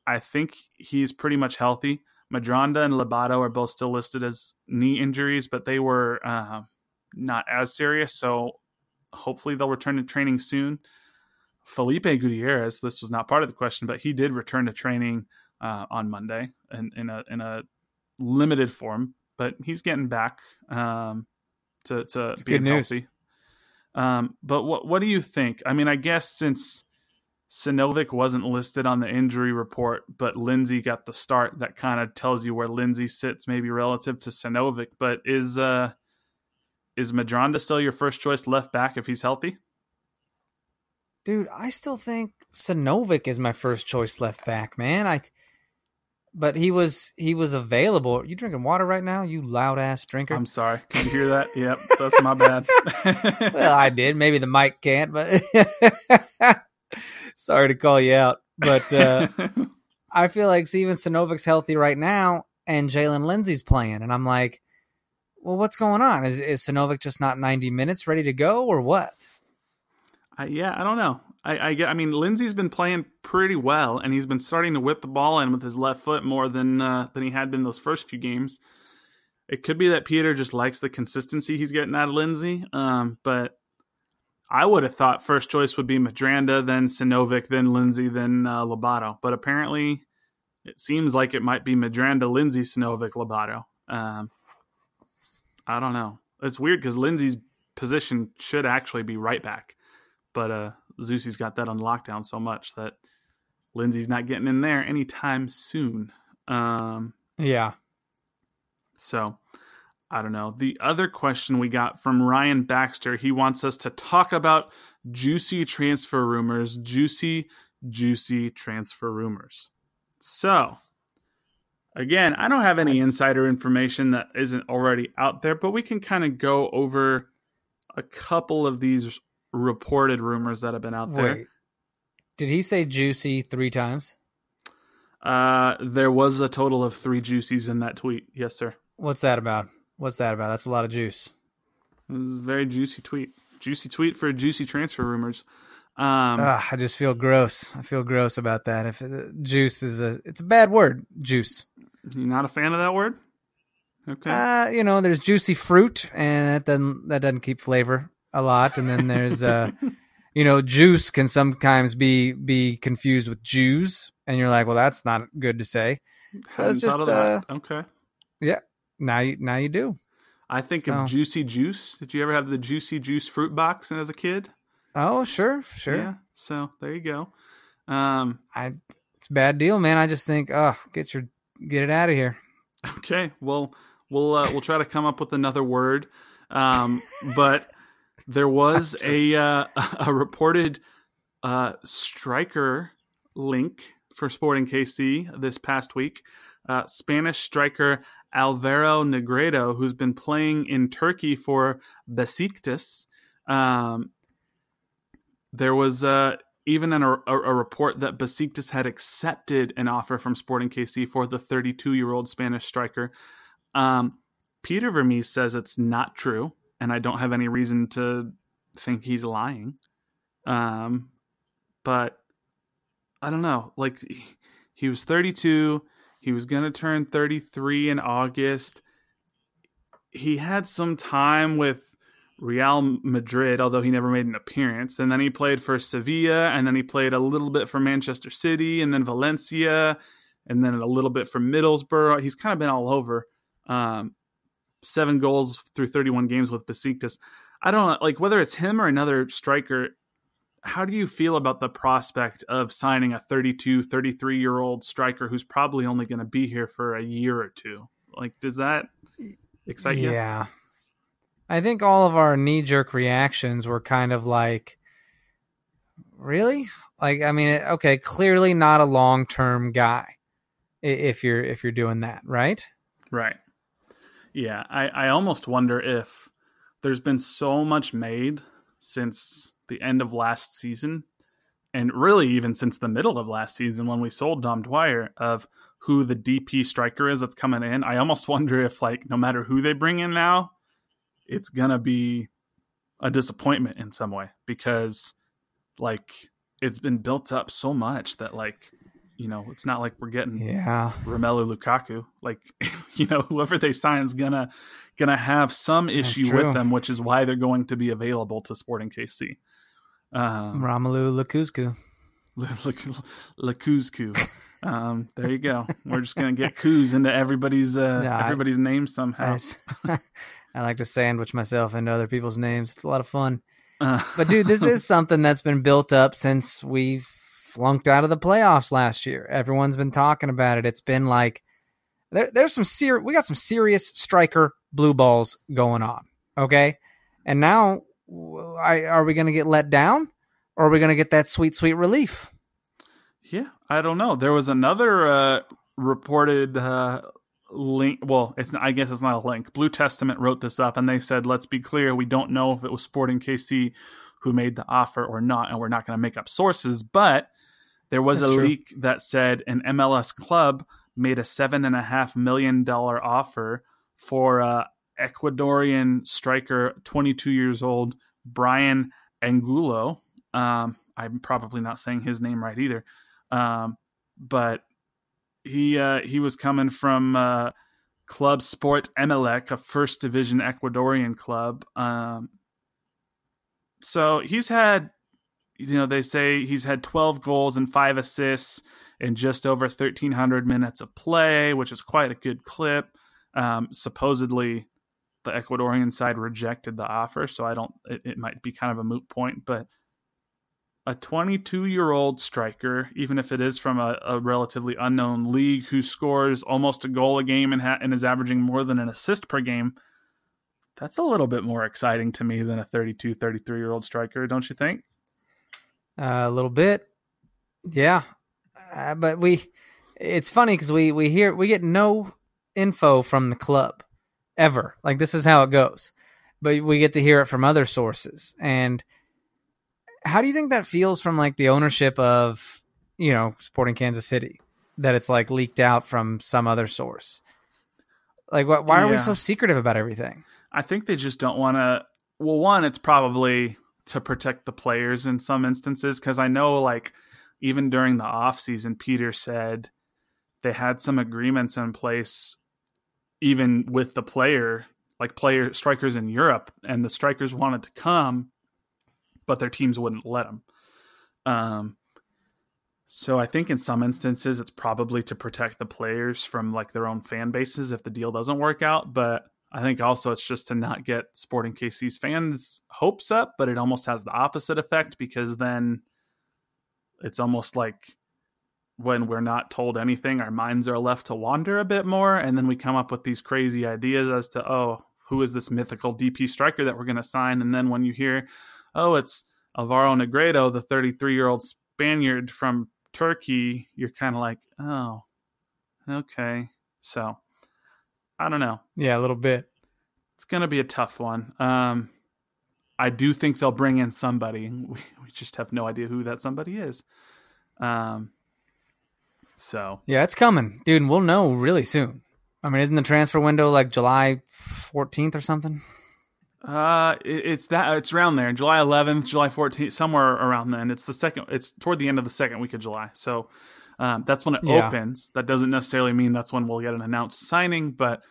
I think he's pretty much healthy. Medranda and Labato are both still listed as knee injuries, but they were uh, not as serious. So hopefully they'll return to training soon. Felipe Gutierrez, this was not part of the question, but he did return to training uh, on Monday in, in a in a limited form, but he's getting back um, to to It's being healthy. Um, but what what do you think? I mean, I guess since Sinovic wasn't listed on the injury report, but Lindsey got the start, that kind of tells you where Lindsey sits, maybe relative to Sinovic. But is uh is Medranda still your first choice left back if he's healthy? Dude, I still think Sinovic is my first choice left back, man. I but he was he was available. Are you drinking water right now, you loud ass drinker? I'm sorry. Can you hear that? Yep, that's my bad. well, I did. Maybe the mic can't, but sorry to call you out. But uh I feel like Steven Sinovic's healthy right now and Jaylin Lindsey's playing. And I'm like, well, what's going on? Is, is Sinovic just not 90 minutes ready to go or what? I, yeah, I don't know. I, I. I mean, Lindsey's been playing pretty well, and he's been starting to whip the ball in with his left foot more than uh, than he had been those first few games. It could be that Peter just likes the consistency he's getting out of Lindsey, um, but I would have thought first choice would be Medranda, then Sinovic, then Lindsey, then uh, Lobato. But apparently, it seems like it might be Medranda, Lindsey, Sinovic, Lobato. Um, I don't know. It's weird because Lindsey's position should actually be right back, but uh, Zusi's got that on lockdown so much that Lindsey's not getting in there anytime soon. Um, Yeah. so I don't know. The other question we got from Ryan Baxter, he wants us to talk about juicy transfer rumors, juicy, juicy transfer rumors. So, again, I don't have any insider information that isn't already out there, but we can kind of go over a couple of these reported rumors that have been out there. Wait. Did he say juicy three times? Uh, there was a total of three juicies in that tweet. Yes, sir. What's that about? What's that about? That's a lot of juice. It was a very juicy tweet. Juicy tweet for juicy transfer rumors. Um, Ugh, I just feel gross. I feel gross about that. If uh, juice is a, it's a bad word. Juice. you not a fan of that word? Okay. Uh, you know, there's juicy fruit, and that doesn't that doesn't keep flavor a lot. And then there's uh, you know, juice can sometimes be be confused with Jews, and you're like, well, that's not good to say. So it's just that. okay. yeah. Now you now you do. I think So- of juicy juice. Did you ever have the juicy juice fruit box as a kid? Oh, sure, sure. Yeah. So there you go. Um, I it's a bad deal, man. I just think, oh, get your get it out of here. okay. Well, we'll uh, we'll try to come up with another word. Um, but there was a uh, a reported uh, striker link for Sporting KC this past week. Uh, Spanish striker Alvaro Negredo, who's been playing in Turkey for Besiktas. Um, there was uh, even an, a, a report that Besiktas had accepted an offer from Sporting KC for the 32 year old Spanish striker. Um, Peter Vermes says it's not true, and I don't have any reason to think he's lying. Um, but I don't know. Like he- he was 32. He was gonna turn 33 in August. He had some time with Real Madrid, although he never made an appearance. And then he played for Sevilla, and then he played a little bit for Manchester City, and then Valencia, and then a little bit for Middlesbrough. He's kind of been all over. Um, seven goals through 31 games with Besiktas. I don't know, like whether it's him or another striker. How do you feel about the prospect of signing a 32, 33 year old striker who's probably only going to be here for a year or two? Like, does that excite you? yeah. I think all of our knee jerk reactions were kind of like, really? Like, I mean, okay, clearly not a long term guy. If you're if you're doing that, right? Right. Yeah, I, I almost wonder if there's been so much made since the end of last season, and really even since the middle of last season when we sold Dom Dwyer of who the DP striker is that's coming in. I almost wonder if like no matter who they bring in now, it's gonna be a disappointment in some way because like it's been built up so much that like you know it's not like we're getting Yeah. Romelu Lukaku. Like, you know, whoever they sign is gonna gonna have some issue with them, which is why they're going to be available to Sporting KC. Um, Romelu Lakuzku. Lakuzku. Um, there you go. We're just gonna get Kuz into everybody's uh, I- everybody's name I, somehow. s- I like to sandwich myself into other people's names. It's a lot of fun. Uh, But dude, this is something that's been built up since we flunked out of the playoffs last year. Everyone's been talking about it. It's been like there, there's some ser- we got some serious striker blue balls going on. Okay, and now I, are we going to get let down, or are we going to get that sweet sweet relief? Yeah, I don't know. There was another uh, reported uh, link. Well, it's I guess it's not a link. Blue Testament wrote this up, and they said, "Let's be clear. We don't know if it was Sporting KC who made the offer or not, and we're not going to make up sources." But there was That's a true. leak that said an MLS club made a seven and a half million dollar offer for uh, Ecuadorian striker, 22 years old, Brian Angulo. Um, I'm probably not saying his name right either. Um, but he uh, he was coming from uh, Club Sport Emelec, a first division Ecuadorian club. Um, so he's had, you know, they say he's had 12 goals and five assists in just over 1,300 minutes of play, which is quite a good clip. Um, supposedly, the Ecuadorian side rejected the offer, so I don't. It, it might be kind of a moot point, but a 22 year old striker, even if it is from a, a, relatively unknown league, who scores almost a goal a game and, ha- and is averaging more than an assist per game, that's a little bit more exciting to me than a 32, 33 year old striker, don't you think? Uh, a little bit, yeah. Uh, but we, it's funny because we we hear we get no info from the club ever. Like this is how it goes, but we get to hear it from other sources. And how do you think that feels from like the ownership of you know Sporting Kansas City that it's like leaked out from some other source? Like, why, why are yeah. we so secretive about everything? I think they just don't want to. Well, one, it's probably to protect the players in some instances because I know, like, even during the off season, Peter said they had some agreements in place, even with the player, like player strikers in Europe, and the strikers wanted to come, but their teams wouldn't let them. Um, so I think in some instances it's probably to protect the players from like their own fan bases if the deal doesn't work out, but I think also it's just to not get Sporting KC's fans' hopes up, but it almost has the opposite effect because then it's almost like when we're not told anything, our minds are left to wander a bit more, and then we come up with these crazy ideas as to oh, who is this mythical DP striker that we're going to sign? And then when you hear, oh, it's Alvaro Negredo, the 33 year old Spaniard from Turkey, you're kind of like, oh, okay. So I don't know. Yeah, a little bit. It's going to be a tough one. Um, I do think they'll bring in somebody. We, we just have no idea who that somebody is. Um, so yeah, it's coming, dude. And we'll know really soon. I mean, isn't the transfer window like July 14th or something? Uh, it, it's that it's around there, July 11th, July 14th, somewhere around then. It's the second. It's toward the end of the second week of July. So um, that's when it yeah. opens. That doesn't necessarily mean that's when we'll get an announced signing, but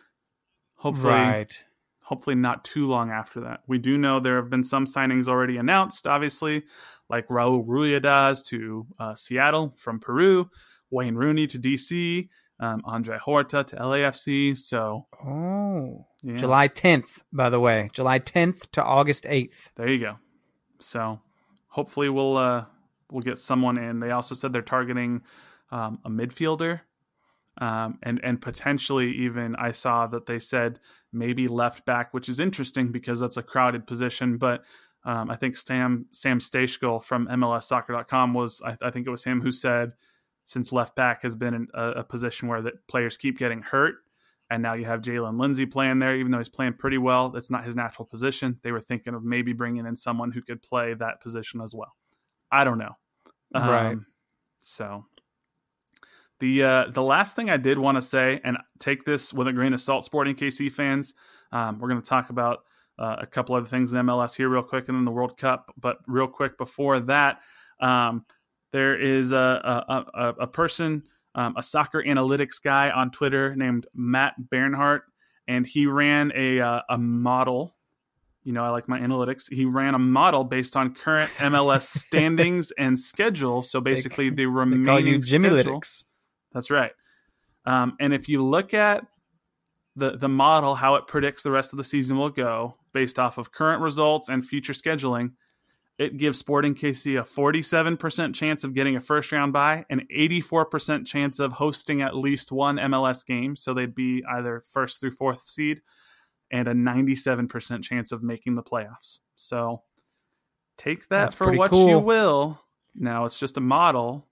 hopefully, right. hopefully not too long after that. We do know there have been some signings already announced, obviously, like Raul Ruidíaz to uh, Seattle from Peru, Wayne Rooney to DC, um, Andre Horta to LAFC. So, oh, yeah. July 10th, by the way, July 10th to August 8th. There you go. So, hopefully, we'll uh, we'll get someone in. They also said they're targeting um, a midfielder, um, and and potentially even I saw that they said maybe left back, which is interesting because that's a crowded position. But um, I think Sam Sam Stejskal from MLSsoccer.com was I, I, think it was him who said since left back has been a, a position where the players keep getting hurt. And now you have Jaylin Lindsey playing there, even though he's playing pretty well. It's not his natural position. They were thinking of maybe bringing in someone who could play that position as well. I don't know. Right. Um, so the uh, the last thing I did want to say, and take this with a grain of salt, Sporting KC fans. Um, we're going to talk about uh, a couple other things in MLS here real quick, and then the World Cup. But real quick before that, um, there is a a, a, a person, um, a soccer analytics guy on Twitter named Matt Bernhardt, and he ran a uh, a model you know, I like my analytics. He ran a model based on current MLS standings and schedule. So basically, they, the remaining call you Jimmy schedule, Lytics. That's right. Um, and if you look at the the model, how it predicts the rest of the season will go based off of current results and future scheduling, it gives Sporting KC a 47% chance of getting a first round bye, an 84% chance of hosting at least one MLS game. So they'd be either first through fourth seed and a 97% chance of making the playoffs. So take that That's for what cool. you will. Now it's just a model.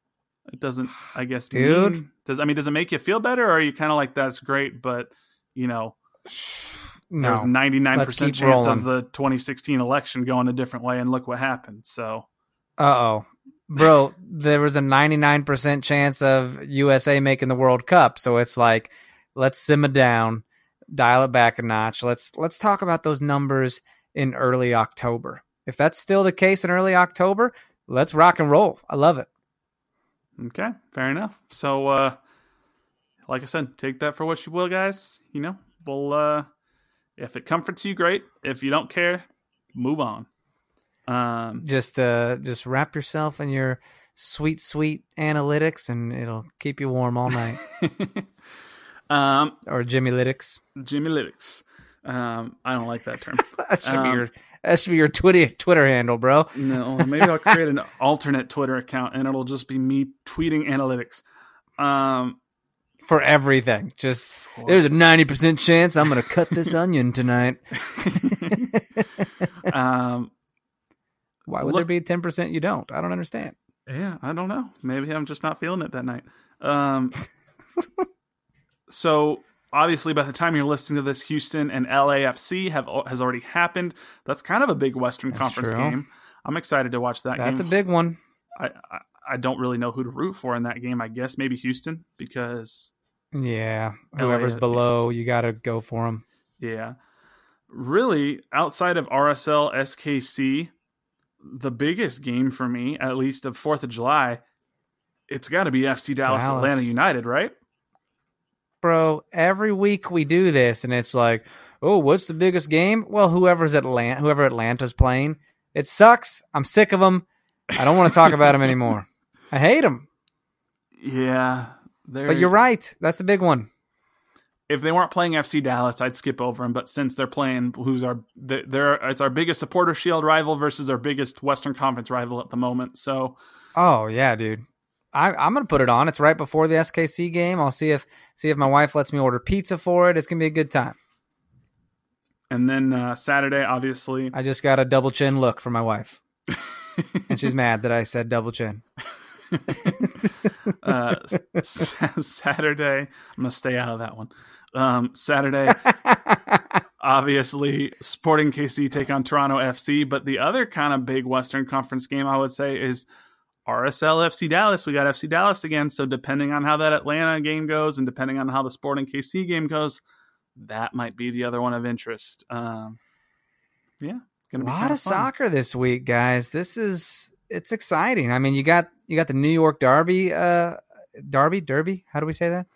It doesn't, I guess, dude. Mean, does I mean, does it make you feel better, or are you kind of like that's great, but you know, no. there's 99 percent chance rolling. of the 2016 election going a different way, and look what happened. So, uh oh, bro, there was a 99 percent chance of USA making the World Cup. So it's like, let's simmer down dial it back a notch. Let's let's talk about those numbers in early October. If that's still the case in early October, let's rock and roll. I love it. Okay, fair enough. So uh like I said, take that for what you will, guys. You know, we'll uh if it comforts you, great. If you don't care, move on. Um, Just uh, just wrap yourself in your sweet, sweet analytics, and it'll keep you warm all night. um, or Jimmy Lytics. Jimmy Lytics. Um, I don't like that term. That should be Um, your that should be your Twitter Twitter handle, bro. No, maybe I'll create an alternate Twitter account and it'll just be me tweeting analytics. Um, For everything, just there's a ninety percent chance I'm gonna cut this onion tonight. um, Why would Look- there be ten percent you don't? I don't understand. yeah, I don't know. Maybe I'm just not feeling it that night. Um, so obviously, by the time you're listening to this, Houston and LAFC have has already happened. That's kind of a big Western That's Conference true. game. I'm excited to watch that That's a big one. I, I I don't really know who to root for in that game. I guess maybe Houston because Yeah, whoever's LA below, you got to go for them. Yeah. Really, outside of RSL SKC, the biggest game for me, at least of 4th of July, it's got to be FC Dallas, Dallas. Atlanta United, right? Bro, every week we do this, and it's like, oh, what's the biggest game? Well, whoever's Atlanta, whoever Atlanta's playing, it sucks. I'm sick of them. I don't want to talk about them anymore. I hate them. Yeah. But you're right. That's the big one. If they weren't playing FC Dallas, I'd skip over them. But since they're playing, who's our they're it's our biggest supporter shield rival versus our biggest Western Conference rival at the moment. So Oh yeah, dude. I, I'm gonna put it on. It's right before the SKC game. I'll see if see if my wife lets me order pizza for it. It's gonna be a good time. and then uh, Saturday, obviously, I just got a double chin look from my wife, and she's mad that I said double chin. uh, Saturday. I'm gonna stay out of that one. Um, Saturday, obviously, Sporting KC take on Toronto FC. But the other kind of big Western Conference game I would say is RSL FC Dallas. We got FC Dallas again. So depending on how that Atlanta game goes, and depending on how the Sporting KC game goes, that might be the other one of interest. Um, yeah, a lot of fun. soccer this week, guys. This is it's exciting. I mean, you got you got the New York Derby, uh, Derby, Derby. How do we say that?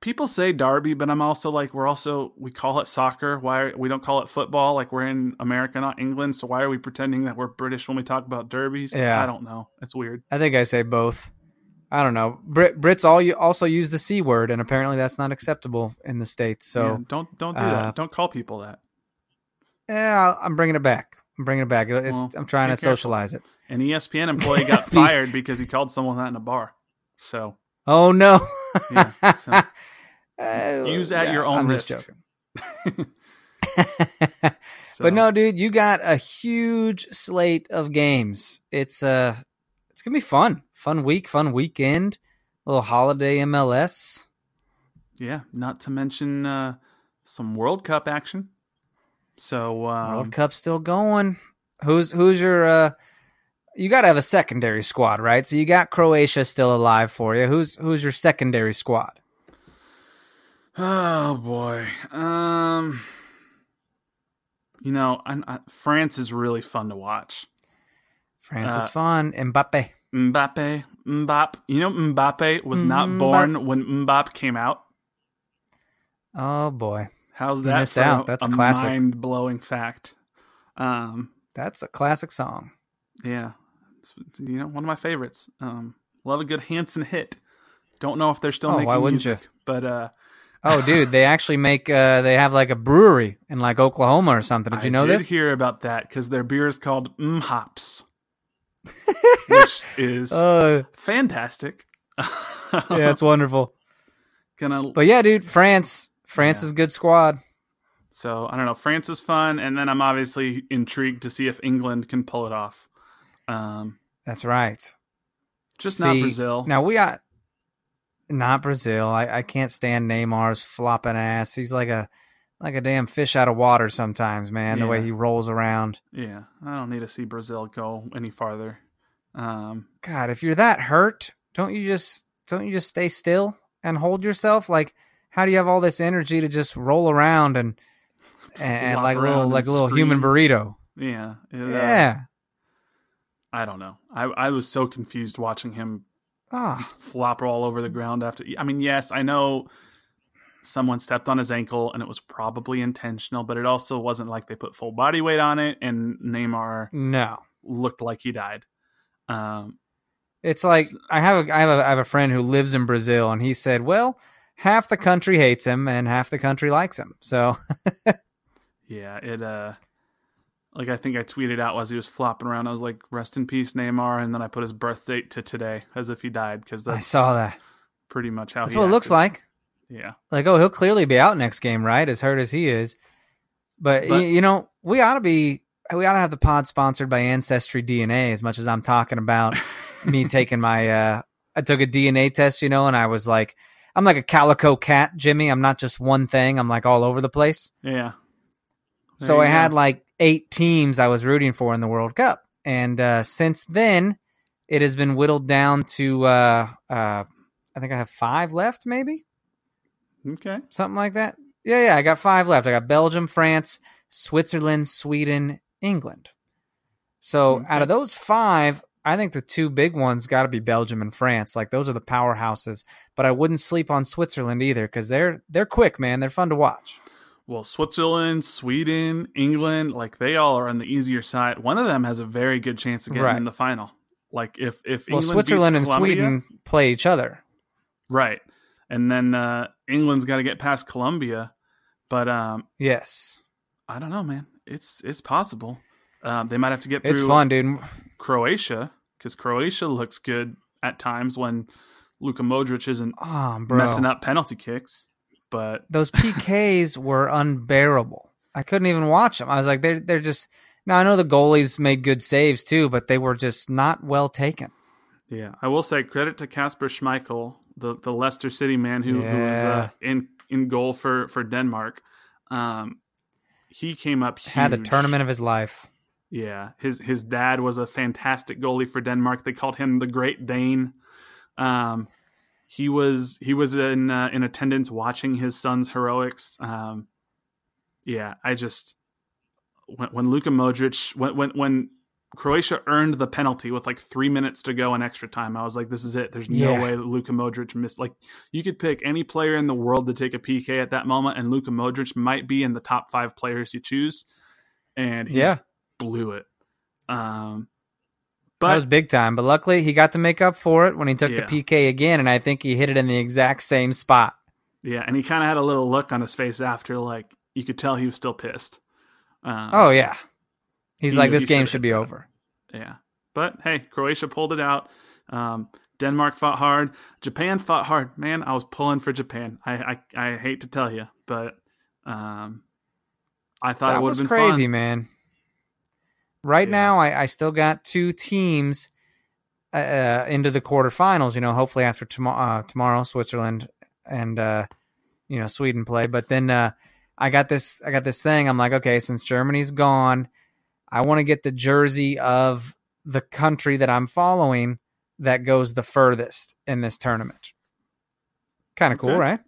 people say derby but i'm also like we're also we call it soccer why we don't call it football like we're in america not england so why are we pretending that we're british when we talk about derbies Yeah. i don't know it's weird I think I say both. I don't know. Brit Brits all you also use the c word, and apparently that's not acceptable in the states. Yeah, So don't don't do uh, that don't call people that yeah, I'm bringing it back. I'm bringing it back. It's, Well, I'm trying to careful. socialize it. An espn employee got fired because he called someone that in a bar so Oh no. Yeah, so- Uh, Use at yeah, your own I'm just risk. joking. so But no, dude, you got a huge slate of games. It's uh it's gonna be fun. Fun week, fun weekend. little holiday MLS. yeah not to mention uh some world cup action so um, World Cup still going. Who's who's your uh you gotta have a secondary squad, right? So you got Croatia still alive for you. Who's who's your secondary squad? Oh boy. Um you know, I, I, France is really fun to watch. France Uh, is fun. Mbappe. Mbappe, Mbappe. You know Mbappe was not Mbappe. born when Mbappe came out. Oh boy. How's You that missed out. a, That's a classic. mind-blowing fact? Um That's a classic song. yeah. It's you know, one of my favorites. Um love a good Hanson hit. Don't know if they're still Oh, making why wouldn't music, but uh Oh, dude, they actually make uh they have like a brewery in like Oklahoma or something. Did you know I did this? hear about that because their beer is called M Hops, which is Uh, fantastic. yeah, it's wonderful. gonna. But yeah, dude, France, France Yeah. is a good squad. so I don't know. France is fun, and then I'm obviously intrigued to see if England can pull it off. Um, That's right. just not Brazil. Now we got not Brazil. I, I can't stand Neymar's flopping ass. He's like a like a damn fish out of water sometimes, man. The way he rolls around. Yeah, I don't need to see Brazil go any farther. Um, God, if you're that hurt, don't you just don't you just stay still and hold yourself? Like, how do you have all this energy to just roll around and and, Flop like a little like a little human burrito? yeah, it, uh, Yeah. I don't know. I I was so confused watching him Ah, flop all over the ground after. I mean, yes, I know someone stepped on his ankle and it was probably intentional, but it also wasn't like they put full body weight on it. And Neymar no. looked like he died. Um, It's like I have a, I have a I have a friend who lives in Brazil, and he said, "Well, half the country hates him, and half the country likes him." So yeah, it uh, like I think I tweeted out as he was flopping around. I was like, "Rest in peace, Neymar," and then I put his birth date to today as if he died because I saw that. pretty much how That's what it looks like. Yeah, Like, oh, he'll clearly be out next game, right? As hurt as he is, but, But- y- you know, we ought to be. We ought to have the pod sponsored by Ancestry DNA. As much as I'm talking about me taking my, uh I took a DNA test, you know, and I was like, I'm like a calico cat, Jimmy. I'm not just one thing. I'm like all over the place. yeah. So I had like eight teams I was rooting for in the World Cup, and uh, since then, it has been whittled down to uh, uh, I think I have five left, maybe okay. something like that. Yeah, yeah, I got five left. I got Belgium, France, Switzerland, Sweden, England. So Okay. out of those five, I think the two big ones got to be Belgium and France. Like those are the powerhouses. But I wouldn't sleep on Switzerland either because they're they're quick, man. They're fun to watch. Well, Switzerland, Sweden, England, like they all are on the easier side. One of them has a very good chance of getting Right. in the final. Like if if Well, England Switzerland and Colombia- Sweden play each other. right? And then uh, England's got to get past Colombia, but um, Yes. I don't know, man. It's it's possible. Um, they might have to get through It's fun, dude. Croatia because Croatia looks good at times when Luka Modric isn't Oh, messing up penalty kicks. But Those PKs were unbearable. I couldn't even watch them. I was like, they're they're just. Now I know the goalies made good saves too, but they were just not well taken. yeah, I will say credit to Kasper Schmeichel, the the Leicester City man who, who was uh, in in goal for for Denmark. Um, he came up huge. Had the tournament of his life. Yeah, his his dad was a fantastic goalie for Denmark. They called him the Great Dane. Um, he was he was in uh, in attendance watching his son's heroics. Um, yeah, I just when, when Luka Modric when when when Croatia earned the penalty with like three minutes to go in extra time, I was like, "This is it. There's no Yeah. way that Luka Modric missed." Like, you could pick any player in the world to take a PK at that moment, and Luka Modric might be in the top five players you choose. And he Yeah, blew it. Um, that was big time. But luckily, he got to make up for it when he took Yeah. the PK again, and I think he hit it in the exact same spot. yeah, and he kind of had a little look on his face after, like you could tell he was still pissed. Um, Oh yeah, he's He like, this game should be over. yeah. But hey, Croatia pulled it out. Um, Denmark fought hard. Japan fought hard. Man, I was pulling for Japan. I I, I hate to tell you, but um, I thought that it would have been crazy, fun. man. Right Yeah. now, I, I still got two teams uh, into the quarterfinals. You know, hopefully after tomorrow, uh, tomorrow Switzerland and uh, you know Sweden play. But then uh, I got this, I got this thing. I'm like, okay, since Germany's gone, I want to get the jersey of the country that I'm following that goes the furthest in this tournament. Kind of cool, right?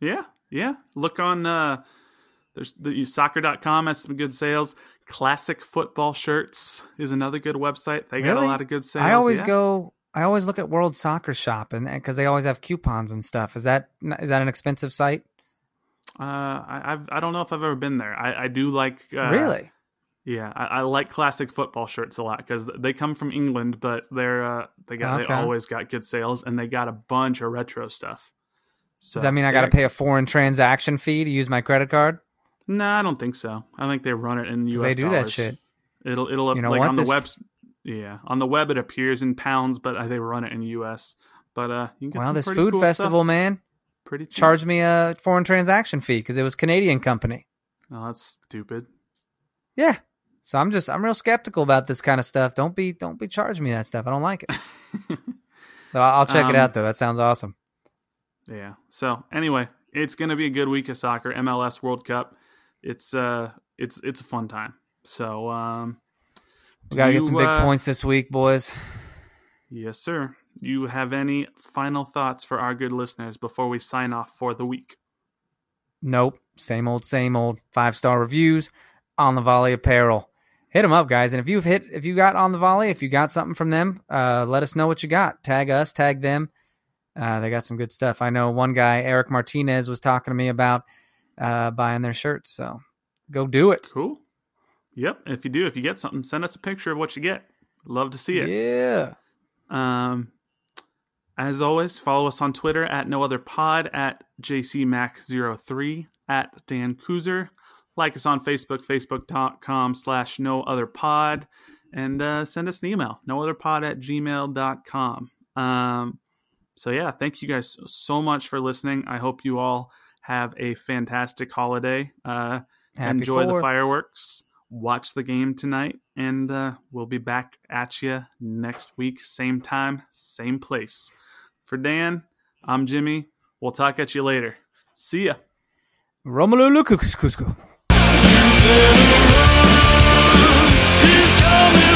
Yeah, yeah. Look on uh there's the soccer.com has some good sales. Classic football shirts is another good website. They got a lot of good sales. I always yeah. go. I always look at World Soccer Shop, and because they always have coupons and stuff. Is that is that an expensive site? Uh, I, I've I don't know if I've ever been there. I, I do like uh, really? Yeah, I, I like classic football shirts a lot because they come from England, but they're uh, they got Okay. they always got good sales and they got a bunch of retro stuff. So Does that mean I got to pay a foreign transaction fee to use my credit card? No, I don't think so. I think they run it in U.S. they do that shit. It'll it'll You know like what? on the This- web. Yeah, on the web it appears in pounds, but they run it in U.S. But uh, you can get Wow, this food cool festival, stuff. man, pretty cheap. charged me a foreign transaction fee because it was Canadian company. Oh, that's stupid. Yeah. So I'm just I'm real skeptical about this kind of stuff. Don't be don't be charging me that stuff. I don't like it. But I'll, I'll check it Um, out though. That sounds awesome. Yeah. So anyway, it's gonna be a good week of soccer. MLS World Cup. It's uh, it's it's a fun time. So um, We got to do get some big uh, points this week, boys. Yes, sir. You have any final thoughts for our good listeners before we sign off for the week? Nope. Same old, same old. Five star reviews on the volley apparel. Hit them up, guys. And if you've hit, if you got on the volley, if you got something from them, uh, let us know what you got. Tag us, tag them. Uh, they got some good stuff. I know one guy, Eric Martinez, was talking to me about uh, buying their shirts. So go do it. Cool. Yep. If you do, if you get something, send us a picture of what you get. Love to see it. Yeah. Um, as always, follow us on Twitter at no other pod at jcmac03 at Dan Kuzer. Like us on Facebook, facebook.com slash no other pod, and uh, send us an email, no other pod at gmail.com. Um, so, yeah, thank you guys so much for listening. I hope you all have a fantastic holiday. Uh, Happy enjoy the fireworks. Watch the game tonight, and uh, we'll be back at you next week, same time, same place. For Dan, I'm Jimmy. We'll talk at you later. See ya. Romelu Lukaku. He's coming